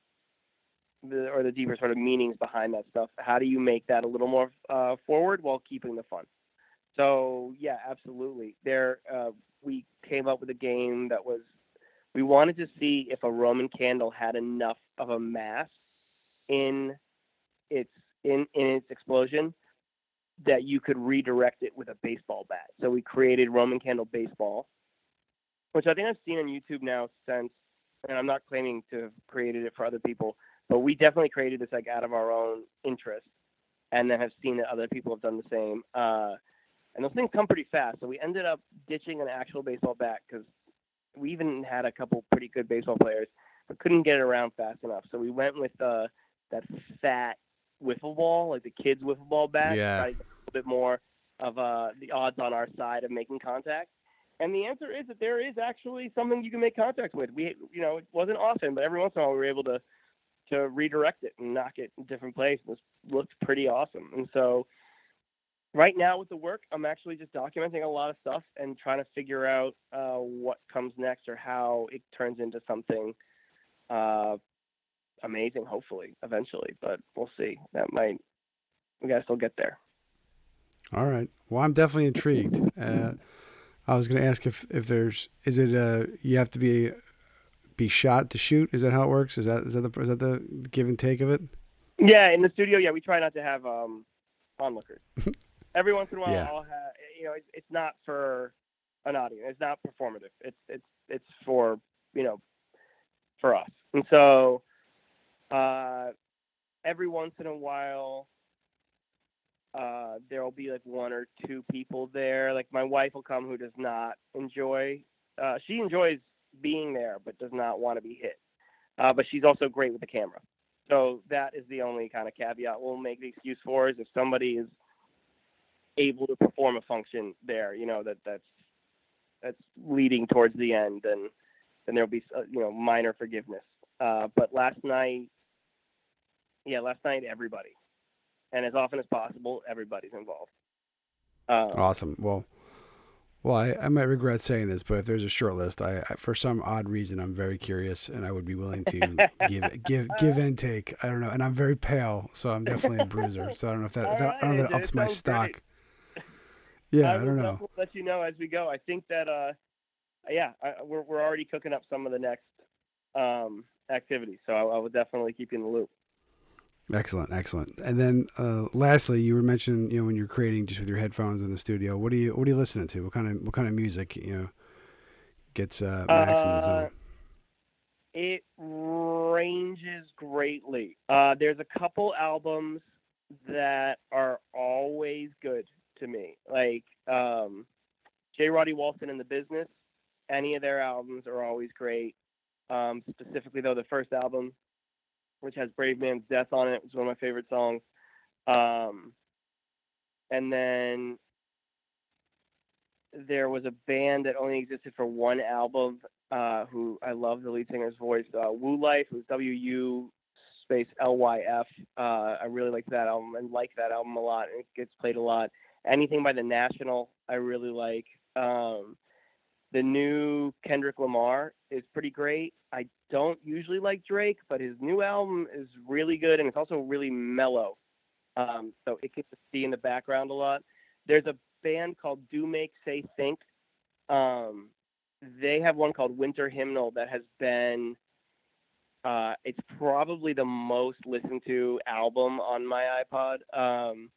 The, or the deeper sort of meanings behind that stuff. How do you make that a little more uh, forward while keeping the fun? So yeah, absolutely. There, uh, we came up with a game that was we wanted to see if a Roman candle had enough of a mass in its in in its explosion that you could redirect it with a baseball bat. So we created Roman candle baseball, which I think I've seen on YouTube now since, and I'm not claiming to have created it for other people, but we definitely created this like out of our own interest, and then have seen that other people have done the same. Uh, and those things come pretty fast. So we ended up ditching an actual baseball bat because we even had a couple pretty good baseball players, but couldn't get it around fast enough. So we went with uh, that fat wiffle ball, like the kids wiffle ball bat. Yeah. a little bit more of uh, the odds on our side of making contact. And the answer is that there is actually something you can make contact with. We, you know, it wasn't often, but every once in a while we were able to to redirect it and knock it in a different place. It looked pretty awesome. And so right now with the work, I'm actually just documenting a lot of stuff and trying to figure out uh, what comes next or how it turns into something uh, amazing. Hopefully, eventually, but we'll see. That might we got to still get there. All right. Well, I'm definitely intrigued. (laughs) Uh, I was going to ask if if there's is it uh you have to be be shot to shoot? Is that how it works? Is that is that the is that the give and take of it? Yeah, in the studio, yeah, we try not to have um, onlookers. (laughs) Every once in a while, Yeah. I'll have you know, it's, it's not for an audience. It's not performative. It's it's it's for you know, for us. And so, uh, every once in a while, uh, there will be like one or two people there. Like my wife will come who does not enjoy. Uh, she enjoys being there, but does not want to be hit. Uh, but she's also great with the camera. So that is the only kind of caveat we'll make the excuse for is if somebody is able to perform a function there, you know that that's that's leading towards the end, then then there'll be uh, you know minor forgiveness. Uh, but last night, yeah, last night everybody, and as often as possible, everybody's involved. Um, Awesome. Well, well, I, I might regret saying this, but if there's a short list, I, I for some odd reason I'm very curious, and I would be willing to (laughs) give give give and take. I don't know, and I'm very pale, so I'm definitely a bruiser. So I don't know if that, if that I don't know if that ups my stock. great. Yeah, I I, don't know. definitely let you know as we go. I think that uh, yeah, I, we're we're already cooking up some of the next um activities, so I, I will definitely keep you in the loop. Excellent, excellent. And then uh, lastly, you were mentioning, you know, when you're creating just with your headphones in the studio, what are you what are you listening to? What kind of what kind of music, you know, gets uh, Max in the Uh, zone? It ranges greatly. Uh, there's a couple albums that are always good to me, like um, J. Roddy Walston and the Business. Any of their albums are always great. Um, specifically, though, the first album, which has Brave Man's Death on it, was one of my favorite songs. Um, and then there was a band that only existed for one album uh, who I love the lead singer's voice, uh, Woo Life, who's W U space L Y F. Uh, I really like that album and like that album a lot. It gets played a lot. Anything by The National, I really like. Um, the new Kendrick Lamar is pretty great. I don't usually like Drake, but his new album is really good and it's also really mellow. Um, so it gets to see in the background a lot. There's a band called Do Make Say Think. Um, they have one called Winter Hymnal that has been uh, it's probably the most listened to album on my iPod. Um,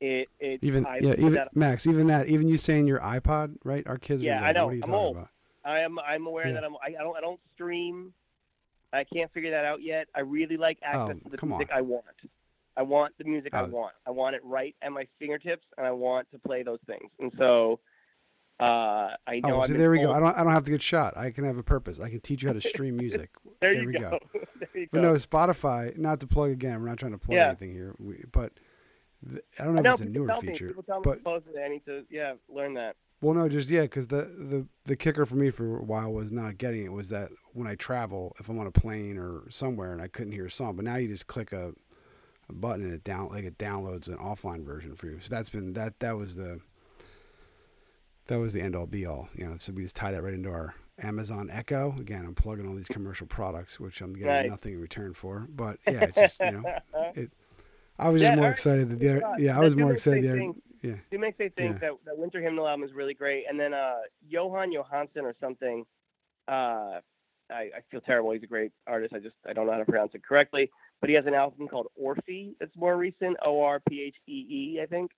it it Even I yeah, even Max, even that, even you saying your iPod, right? Our kids are Yeah, I know. What are you I'm talking old. about? I am I'm aware Yeah. that I'm I, I don't I don't stream. I can't figure that out yet. I really like access Oh, to the music on. I want. I want the music I Oh. want. I want it right at my fingertips, and I want to play those things. And so, uh, I know. Oh, so there we go. I don't I don't have to get shot. I can have a purpose. I can teach you how to stream music. (laughs) There, there you we go. go. (laughs) there you But go. no, Spotify. Not to plug again. We're not trying to plug Yeah. anything here. We, but th- I don't know I know if it's a newer me. feature. People tell me but I need to yeah learn that. Well, no, just yeah, because the, the the kicker for me for a while was not getting it was that when I travel, if I'm on a plane or somewhere and I couldn't hear a song, but now you just click a, a button and it down like it downloads an offline version for you. So that's been that that was the that was the end all be all. You know, so we just tie that right into our Amazon Echo. Again, I'm plugging all these commercial products, which I'm getting Nice. nothing in return for. But yeah, it's just you know, (laughs) I was just more excited that the yeah, I was more excited me the other, think. Yeah. It makes me think Yeah. that that Winter Hymnal album is really great, and then uh, Jóhann Jóhannsson or something. Uh, I, I feel terrible. He's a great artist. I just I don't know how to pronounce it correctly. But he has an album called Orphee that's more recent. O R P H E E, I think.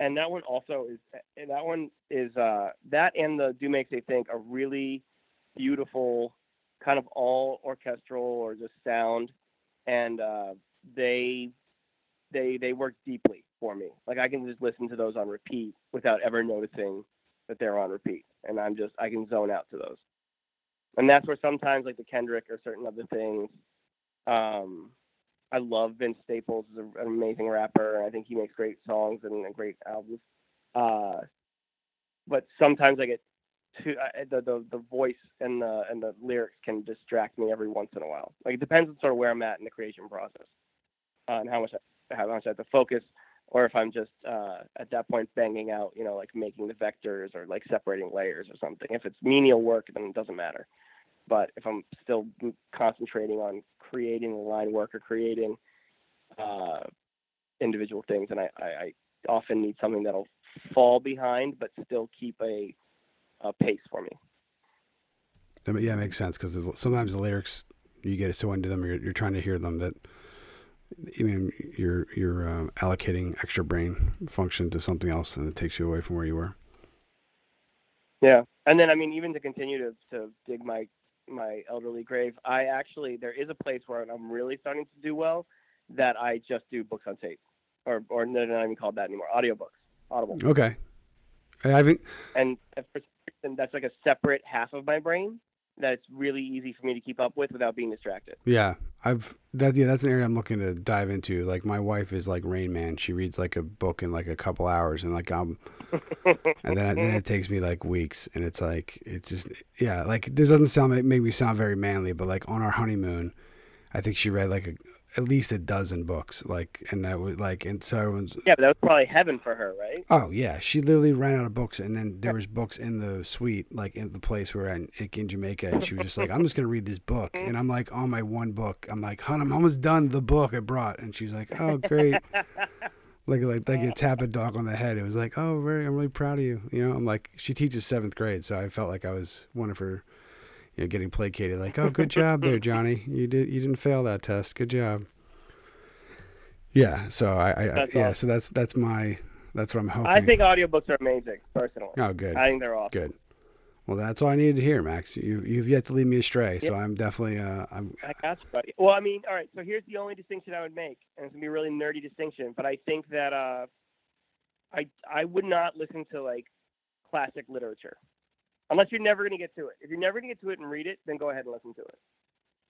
And that one also is. And that one is uh, that and the Do Make Say Think are really beautiful, kind of all orchestral or just sound, and uh, they they they work deeply for me. Like I can just listen to those on repeat without ever noticing that they're on repeat, and I'm just I can zone out to those. And that's where sometimes like the Kendrick or certain other things. Um, I love Vince Staples is an amazing rapper, and I think he makes great songs and, and great albums. Uh, but sometimes I get too uh, the, the the voice and the and the lyrics can distract me every once in a while. Like it depends on sort of where I'm at in the creation process uh, and how much I, how much I have to focus, or if I'm just uh, at that point banging out, you know, like making the vectors or like separating layers or something. If it's menial work, then it doesn't matter. But if I'm still concentrating on creating the line work or creating uh, individual things, and I, I, I often need something that'll fall behind but still keep a, a pace for me. Yeah, it makes sense because sometimes the lyrics you get so into them, you're, you're trying to hear them that even you're you're uh, allocating extra brain function to something else, and it takes you away from where you were. Yeah, and then I mean, even to continue to to dig my my elderly grave, I actually there is a place where I'm really starting to do well that I just do books on tape, or or they're not even called that anymore, audiobooks, Audible. Okay, I haven't. And that's like a separate half of my brain that's really easy for me to keep up with without being distracted. Yeah, I've that yeah that's an area I'm looking to dive into. Like my wife is like Rain Man. She reads like a book in like a couple hours, and like I'm, and then then it takes me like weeks, and it's like it's just yeah like this doesn't sound make me sound very manly, but like on our honeymoon, I think she read like a, at least a dozen books, like, and that was like, and so everyone's. Yeah, but that was probably heaven for her, right? Oh yeah, she literally ran out of books, and then there was books in the suite, like in the place where in, in Jamaica, and she was just like, "I'm (laughs) just gonna read this book," mm. and I'm like, on my one book, I'm like, "Hon, I'm almost done the book I brought," and she's like, "Oh great." (laughs) like like like a tap a dog on the head. It was like, oh, very, I'm really proud of you. You know, I'm like, she teaches seventh grade, so I felt like I was one of her you know, getting placated, like, "Oh, good job there, (laughs) Johnny. You did you didn't fail that test. Good job." Yeah. So I, I yeah. Awesome. So that's that's my that's what I'm hoping. I think audiobooks are amazing, personally. Oh, good. I think they're awesome. Good. Well, that's all I needed to hear, Max. You you've yet to lead me astray, so I'm definitely uh I'm. I got you, buddy. Well, I mean, all right. So here's the only distinction I would make, and it's gonna be a really nerdy distinction, but I think that uh, I I would not listen to like classic literature unless you're never going to get to it. If you're never going to get to it and read it, then go ahead and listen to it.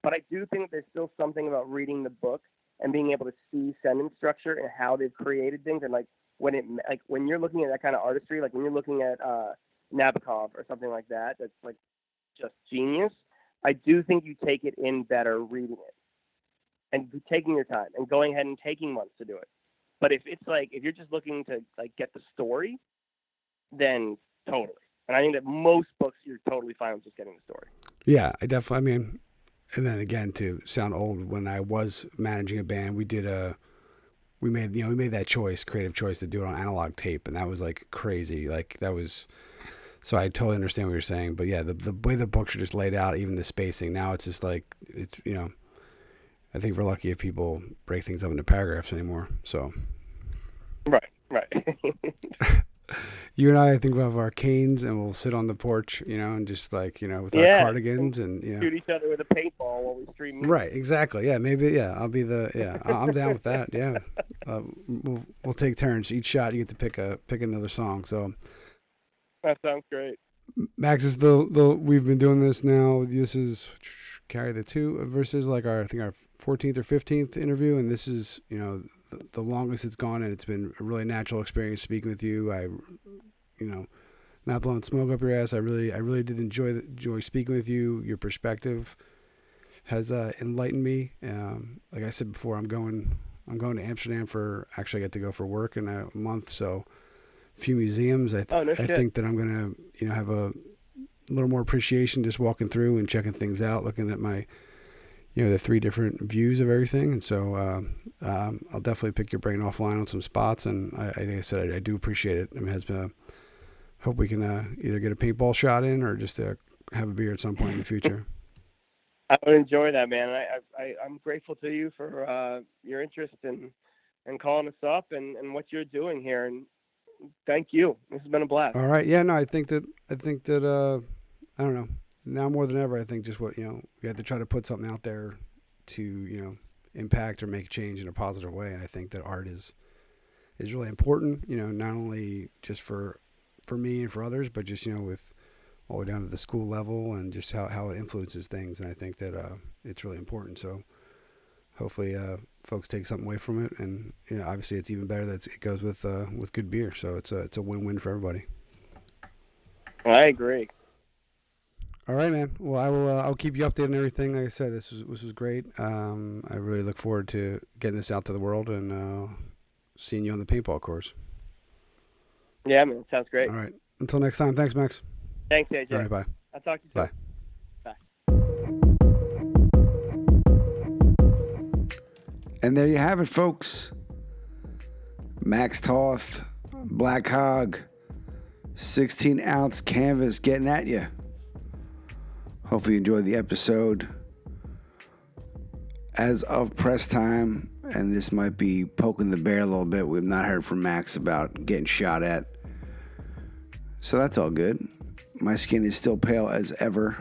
But I do think there's still something about reading the book and being able to see sentence structure and how they've created things and like when it like when you're looking at that kind of artistry, like when you're looking at uh, Nabokov or something like that, that's like just genius. I do think you take it in better reading it and taking your time and going ahead and taking months to do it. But if it's like if you're just looking to like get the story, then totally. And I think that most books you're totally fine with just getting the story. Yeah, I definitely. I mean, and then again, to sound old, when I was managing a band, we did a, we made you know we made that choice, creative choice to do it on analog tape, and that was like crazy. Like that was. So I totally understand what you're saying, but yeah, the the way the books are just laid out, even the spacing. Now it's just like it's you know, I think we're lucky if people break things up into paragraphs anymore. So. Right. Right. (laughs) (laughs) you and I I think we'll have our canes and we'll sit on the porch, you know, and just like you know with yeah. our cardigans and you know shoot each other with a paintball while we stream. Right, exactly. Yeah, maybe. Yeah, I'll be the. Yeah, I'm down with that. Yeah, (laughs) uh, we'll we'll take turns. Each shot, you get to pick a pick another song. So that sounds great. Max is the the we've been doing this now. This is carry the two versus like our I think our 14th or 15th interview, and this is you know the, longest it's gone, and it's been a really natural experience speaking with you. I, you know, not blowing smoke up your ass. I really, I really did enjoy the, enjoy speaking with you. Your perspective has uh, enlightened me. Um, like I said before, I'm going, I'm going to Amsterdam for actually I get to go for work in a month, so a few museums. I, th- oh, no I think that I'm gonna, you know, have a little more appreciation just walking through and checking things out, looking at my you know the three different views of everything. And so uh, um, i'll definitely pick your brain offline on some spots. And i, I think i said I, I, do appreciate it. I mean has been a, hope we can uh, either get a paintball shot in or just uh, have a beer at some point in the (laughs) future. I would enjoy that man. I, I i'm grateful to you for uh, your interest in and calling us up and, and what you're doing here. And thank you. This has been a blast. All right. Yeah no i think that i think that uh i don't know now more than ever, I think just what you know, we have to try to put something out there to you know impact or make change in a positive way. And I think that art is is really important. You know, not only just for for me and for others, but just you know with all the way down to the school level and just how, how it influences things. And I think that uh, it's really important. So hopefully uh, folks take something away from it. And you know, obviously it's even better that it goes with uh, with good beer. So it's a it's a win win for everybody. I agree. All right, man. Well, I will. Uh, I'll keep you updated on everything. Like I said, this was this was great. Um, I really look forward to getting this out to the world and uh, seeing you on the paintball course. Yeah, man. Sounds great. All right. Until next time. Thanks, Max. Thanks, AJ. All right. Bye. I'll talk to you soon. Bye. Bye. And there you have it, folks. Max Toth, Black Hog, 16 ounce canvas getting at you. Hopefully, you enjoyed the episode. As of press time, and this might be poking the bear a little bit, we've not heard from Max about getting shot at. So that's all good. My skin is still pale as ever.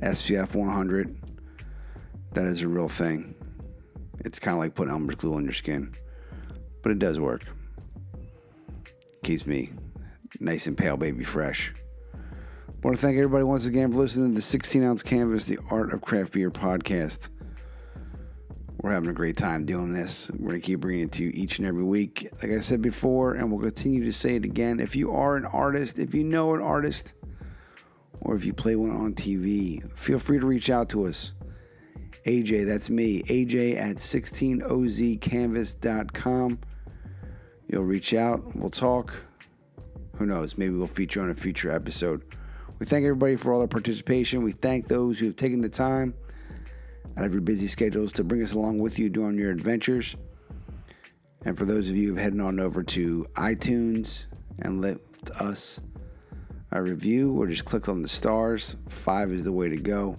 SPF 100. That is a real thing. It's kind of like putting Elmer's glue on your skin, but it does work. Keeps me nice and pale, baby fresh. I want to thank everybody once again for listening to the 16 ounce canvas, the Art of Craft Beer podcast. We're having a great time doing this. We're going to keep bringing it to you each and every week. Like I said before, and we'll continue to say it again. If you are an artist, if you know an artist, or if you play one on TV, feel free to reach out to us. AJ, that's me, AJ at 16ozcanvas.com. You'll reach out, we'll talk. Who knows? Maybe we'll feature on a future episode. We thank everybody for all their participation. We thank those who have taken the time out of your busy schedules to bring us along with you during your adventures. And for those of you who've headed on over to iTunes and left us a review or just clicked on the stars, five is the way to go.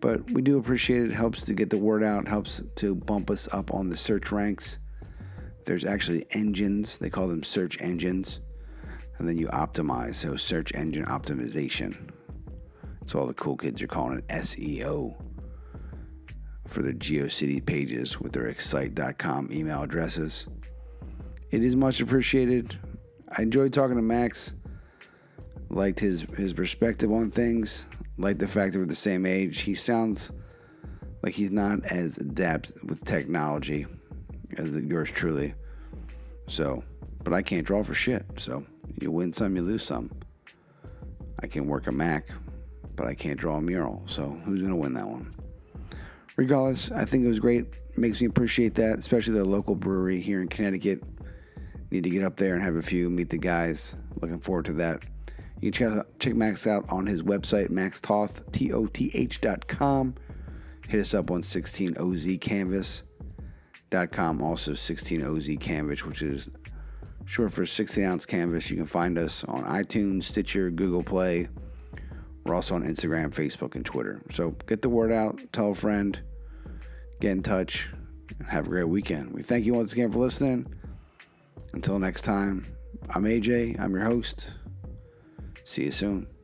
But we do appreciate it. it helps to get the word out, helps to bump us up on the search ranks. There's actually engines, they call them search engines and then you optimize. So search engine optimization. That's all the cool kids are calling it SEO for their GeoCity pages with their excite.com email addresses. It is much appreciated. I enjoyed talking to Max. Liked his his perspective on things. Liked the fact that we're the same age. He sounds like he's not as adept with technology as yours truly. So, but I can't draw for shit. So you win some, you lose some. I can work a Mac, but I can't draw a mural. So who's going to win that one? Regardless, I think it was great. Makes me appreciate that, especially the local brewery here in Connecticut. Need to get up there and have a few, meet the guys. Looking forward to that. You can check, check Max out on his website, maxtoth, T-O-T-H dot com. Hit us up on 16ozcanvas.com. Also 16ozcanvas, which is short for 16 ounce canvas. You can find us on iTunes, Stitcher, Google Play. We're also on Instagram, Facebook, and Twitter. So get the word out, tell a friend, get in touch, and have a great weekend. We thank you once again for listening. Until next time, I'm AJ, I'm your host. See you soon.